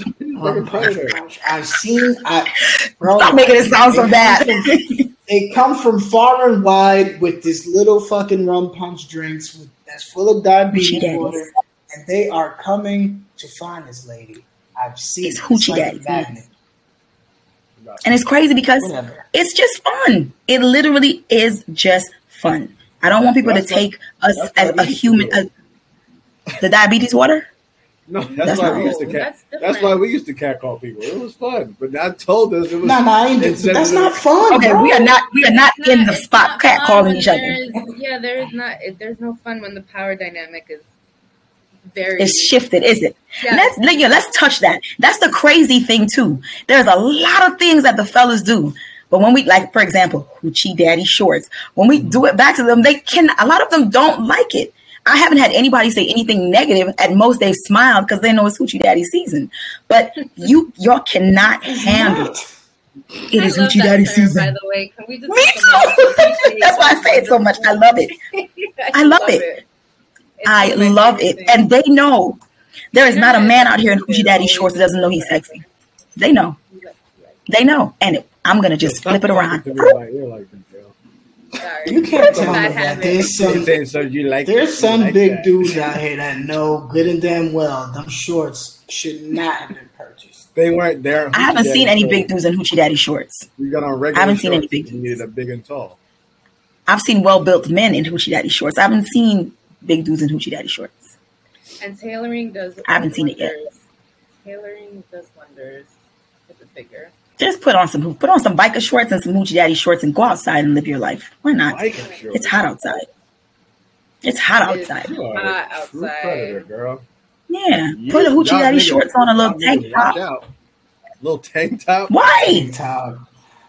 Fucking. I've seen. I, bro, Stop making it sound so bad. They come from far and wide with this little fucking rum punch drinks with, that's full of diabetes water, and they are coming to find this lady. I've seen It's it. hoochie like a And it's crazy because Whatever. it's just fun. It literally is just fun. I don't want people to take us as a human. it. uh, the diabetes water? No, that's, That's why we used to cat. that's That's, why we used to catcall people. It was fun, but I told us it was. No, no, I ain't. insensitive. That's not fun. Okay, bro. we are not. We are not It's in not- the spot not cat calling each other. there's- Yeah, there is not. There's no fun when the power dynamic is very It's shifted, is it? Yeah. Let's let- yeah, let's touch that. That's the crazy thing too. There's a lot of things that the fellas do. But when we like, for example, hoochie daddy shorts, when we do it back to them, they can a lot of them don't like it. I haven't had anybody say anything negative. At most, they've smiled because they know it's hoochie daddy season. But you y'all cannot handle it. It I is hoochie daddy term, season. By the way, can we just Me take a moment to too. appreciate That's why I say it so much. I love it. I love it. It's I one of my love it. And they know there is not a man out here in hoochie daddy shorts that doesn't know he's sexy. They know. They know. And it, I'm gonna just flip it around. Sorry. You can't tell me that. habit. There's some Saying, so you like there's you some like big that. dudes out here that know good and damn well them shorts should not have been purchased. They weren't there. I haven't seen any big dudes in hoochie daddy shorts. You got on regular. I haven't seen any shorts, big You dudes. needed a big and tall. I've seen well built men in hoochie daddy shorts. I haven't seen big dudes in hoochie daddy shorts. And tailoring does. I haven't seen it yet. wonders. Tailoring does wonders for the figure. Just put on some put on some biker shorts and some hoochie daddy shorts and go outside and live your life. Why not? Biker. It's hot outside. It's hot It is outside. You Hot outside. predator, girl. Yeah. You- Put a hoochie daddy niggas- shorts on a little tank watch top. out. Little tank top. Why? Child.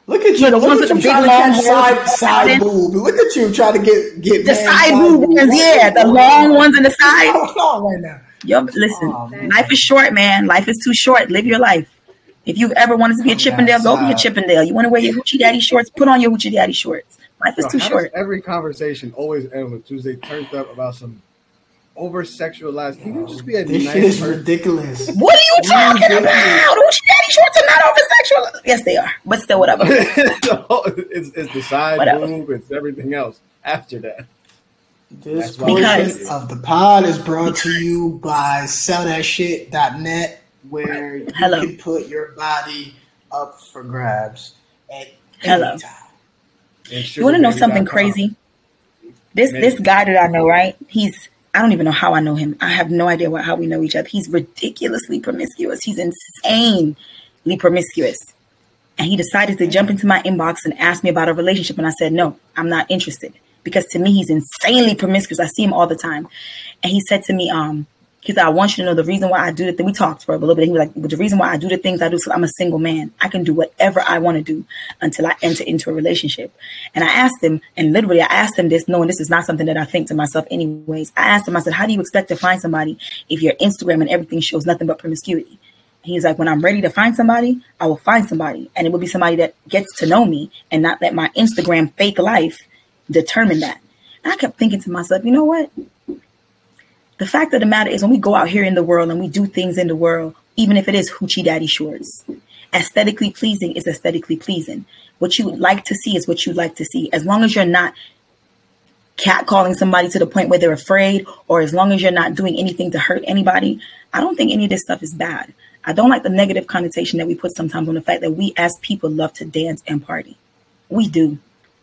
Look at you. the Look ones at with you the big long side, side boob. Look at you trying to get get The side boob ones, yeah, the long ones in the side. Hold on right now. Yo, listen, Oh, life is short, man. Life is too short. Live your life. If you've ever wanted to be a Come Chippendale, go be a outside. Chippendale. You want to wear your hoochie daddy shorts? Put on your hoochie daddy shorts. Life is Yo, too short. every conversation always end with Tuesdee turned up about some over sexualized. Can you just be a This nice shit is person? ridiculous. What are you talking are you about? Hoochie daddy shorts are not over sexual. Yes, they are. But still, whatever. it's, it's the side Whatever. boob. It's everything else after that. This That's portion Because- of the pod is brought to you by sellthatshit.net, where you Hello. can put your body up for grabs at Hello. any time. You want to know something crazy? This this guy that I know, right? He's I don't even know how I know him. I have no idea what, how we know each other. He's ridiculously promiscuous. He's insanely promiscuous. And he decided to jump into my inbox and ask me about a relationship. And I said, no, I'm not interested. Because to me, he's insanely promiscuous. I see him all the time. And he said to me, um, he said, I want you to know the reason why I do the thing. We talked for a little bit. He was like, the reason why I do the things I do 'cause I'm a single man. I can do whatever I want to do until I enter into a relationship. And I asked him, and literally I asked him this, knowing this is not something that I think to myself anyways. I asked him, I said, how do you expect to find somebody if your Instagram and everything shows nothing but promiscuity? He's like, when I'm ready to find somebody, I will find somebody. And it will be somebody that gets to know me and not let my Instagram fake life determine that. And I kept thinking to myself, you know what? The fact of the matter is, when we go out here in the world and we do things in the world, even if it is hoochie daddy shorts, aesthetically pleasing is aesthetically pleasing. What you would like to see is what you like to see. As long as you're not catcalling somebody to the point where they're afraid, or as long as you're not doing anything to hurt anybody, I don't think any of this stuff is bad. I don't like the negative connotation that we put sometimes on the fact that we as people love to dance and party. We do.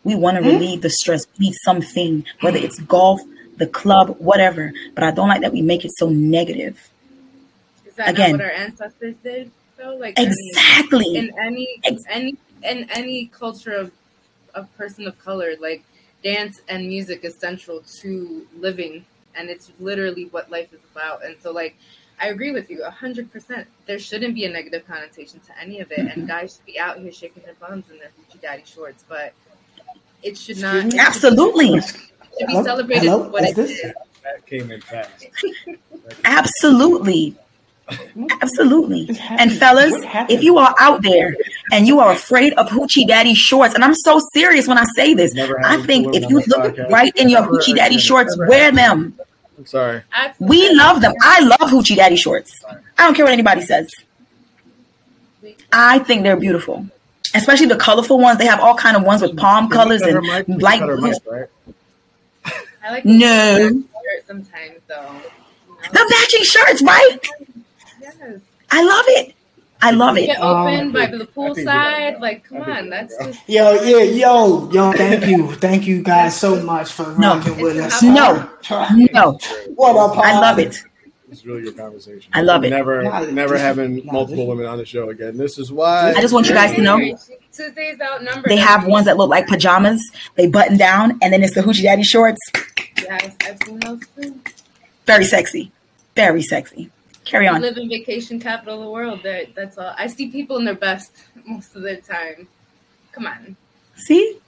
We want to hmm? relieve the stress. We need something, whether it's golf, the club, whatever. But I don't like that we make it so negative. Is that Again. not what our ancestors did? Though, like I mean, Exactly. in any Ex- any in any culture of a person of color, like dance and music is central to living, and it's literally what life is about. And so, like, I agree with you a hundred percent. There shouldn't be a negative connotation to any of it, and mm-hmm. guys should be out here shaking their bums in their hoochie daddy shorts, but it should not. Excuse me? it Absolutely. Should be Hello? celebrated Hello? for what Is it this- is. That came in fast. Absolutely. Absolutely. And fellas, if you are out there and you are afraid of hoochie daddy shorts, and I'm so serious when I say this, I think if you look podcast. right in your Never hoochie daddy shorts, wear them. I'm sorry. We love them. I love hoochie daddy shorts. I don't care what anybody says. I think they're beautiful. Especially the colorful ones. They have all kind of ones with palm colors and mic? Can you light cut blues. mic, right? I like No. the sometimes though. You know? The matching shirts, right? Yes. I love it. I love it. Get Um, open by the I pool side. Like, come on, that's just Yo, yeah, yo, yo, thank you. Thank you guys so much for No. rocking with us. No. No, What up, I love it. It's really good conversation. I love it. Never, never having multiple women on the show again. This is why. I just want you guys to know Tuesdee's outnumbered. they have ones that look like pajamas. They button down, and then it's the hoochie daddy shorts. Yes, I've seen those too. Very sexy. Very sexy. Carry We on. live in vacation capital of the world. That that's all. I see people in their best most of the time. Come on, See,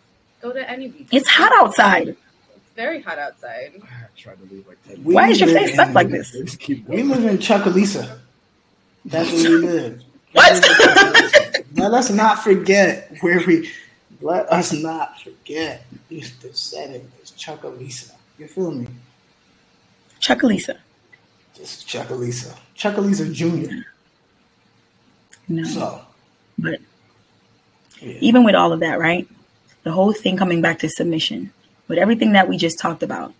go to any beach. it's hot outside. It's very hot outside. I tried to leave like 10 Why is your face stuck like this? They just keep We going. live in Chuckalisa. That's where we live. What? Let's not forget where we. Let us not forget the setting is Chuckalisa. You feel me? Chuckalisa. Just Chuckalisa. Chuckalisa Junior. No. So But yeah. even with all of that, right? The whole thing coming back to submission, with everything that we just talked about,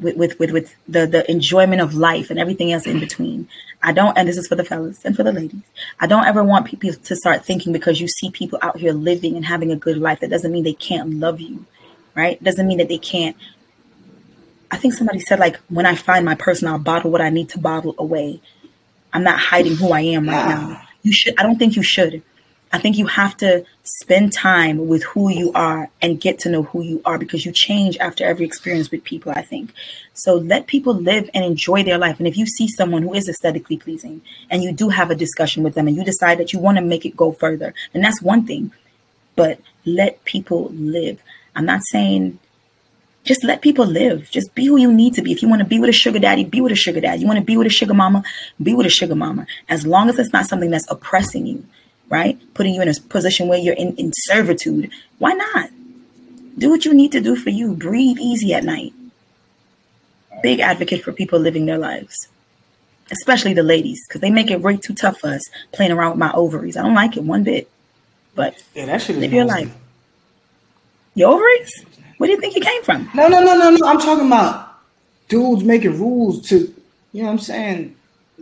with with with, with the the enjoyment of life and everything else in between. I don't, and this is for the fellas and for the ladies. I don't ever want people to start thinking because you see people out here living and having a good life that doesn't mean they can't love you, right? Doesn't mean that they can't. I think somebody said like, when I find my person, I'll bottle what I need to bottle away. I'm not hiding who I am right now. You should. I don't think you should. I think you have to spend time with who you are and get to know who you are because you change after every experience with people, I think. So let people live and enjoy their life. And if you see someone who is aesthetically pleasing and you do have a discussion with them and you decide that you want to make it go further, then that's one thing. But let people live. I'm not saying just let people live. Just be who you need to be. If you want to be with a sugar daddy, be with a sugar daddy. You want to be with a sugar mama, be with a sugar mama. As long as it's not something that's oppressing you, right? Putting you in a position where you're in, in servitude. Why not? Do what you need to do for you. Breathe easy at night. Big advocate for people living their lives, especially the ladies, because they make it way too tough for us playing around with my ovaries. I don't like it one bit. But Yeah, that shit is live your life. Your ovaries? Where do you think it came from? No, no, no, no, no. I'm talking about dudes making rules to, you know what I'm saying?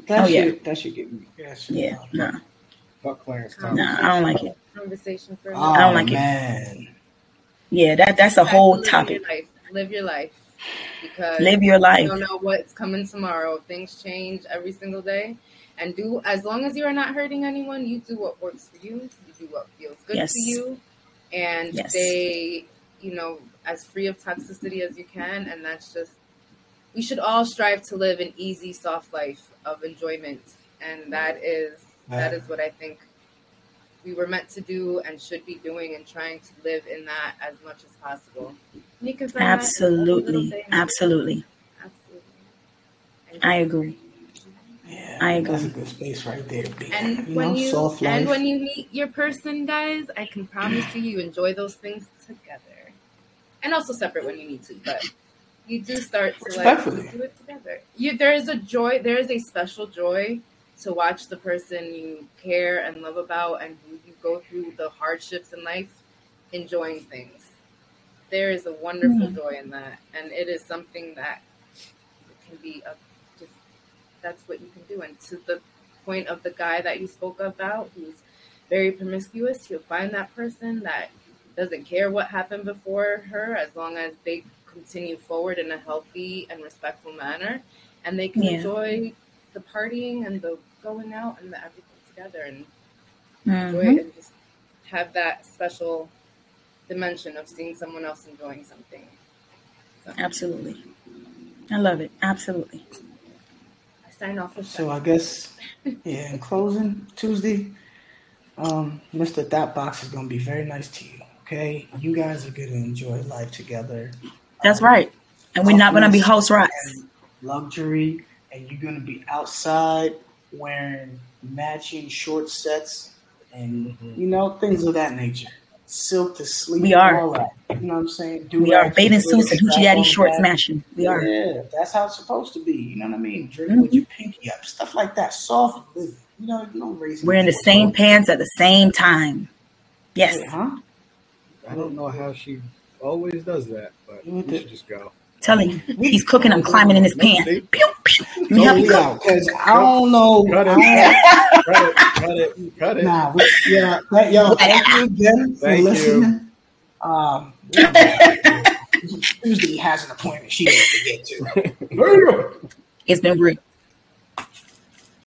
That Oh, yeah. shit, that should get me. That shit Yeah, nah, Fuck Clarence Thomas. nah, I don't like it. Conversation for Oh, I don't like it. man. Yeah, that that's a whole Live topic. Your life. Live your life. Because Live your life. you don't know what's coming tomorrow. Things change every single day. And do as long as you are not hurting anyone, you do what works for you. You do what feels good Yes. to you. And Yes. stay, you know, as free of toxicity as you can. And that's just we should all strive to live an easy, soft life of enjoyment. And that is that is what I think we were meant to do and should be doing and trying to live in that as much as possible. And you can find that in every little Absolutely, absolutely. Absolutely. And, I agree. Yeah, I That's a good space right there. B. and you when know, you soft and when you meet your person, guys, I can promise you, you enjoy those things together, and also separate when you need to. But you do start to like Respectfully. do it together. You there is a joy. There is a special joy to watch the person you care and love about and who you go through the hardships in life enjoying things. There is a wonderful Mm. joy in that, and it is something that can be a just that's what you can do. And to the point of the guy that you spoke about, who's very promiscuous, he'll find that person that doesn't care what happened before her, as long as they continue forward in a healthy and respectful manner, and they can Yeah. enjoy the partying and the going out and the everything together and enjoy Mhm. it and just have that special dimension of seeing someone else enjoying something. So, Absolutely. I love it. Absolutely. I sign off with So that. I guess, yeah. In closing, Tuesdee, um, Mr. That Box is gonna be very nice to you. Okay, you guys are gonna enjoy life together. That's Um, right. And we're not going to be house rats. luxury, and you're gonna be outside wearing matching short sets and Mhm. you know things of that nature. Silk to sleep. We are. All that. You know what I'm saying? We are bathing suits and hoochie strap daddy shorts back. matching. We are. Yeah, that's how it's supposed to be. You know what I mean? Drinking with your pinky up, stuff like that. Soft living. You know, no raising. Wearing the same pants at the same time. Yes. Yeah, huh? I don't know how she always does that, but You want we should just go. Telling you, he's cooking. I'm climbing in his pants. Pew, pew. Let me help you cook. because I don't know. Cut it. Cut it. Cut it. Cut it. nah, we, yeah, that, yo, thank you again for Thank you. Um, Tuesdee has an appointment she needs to get to. It's been real.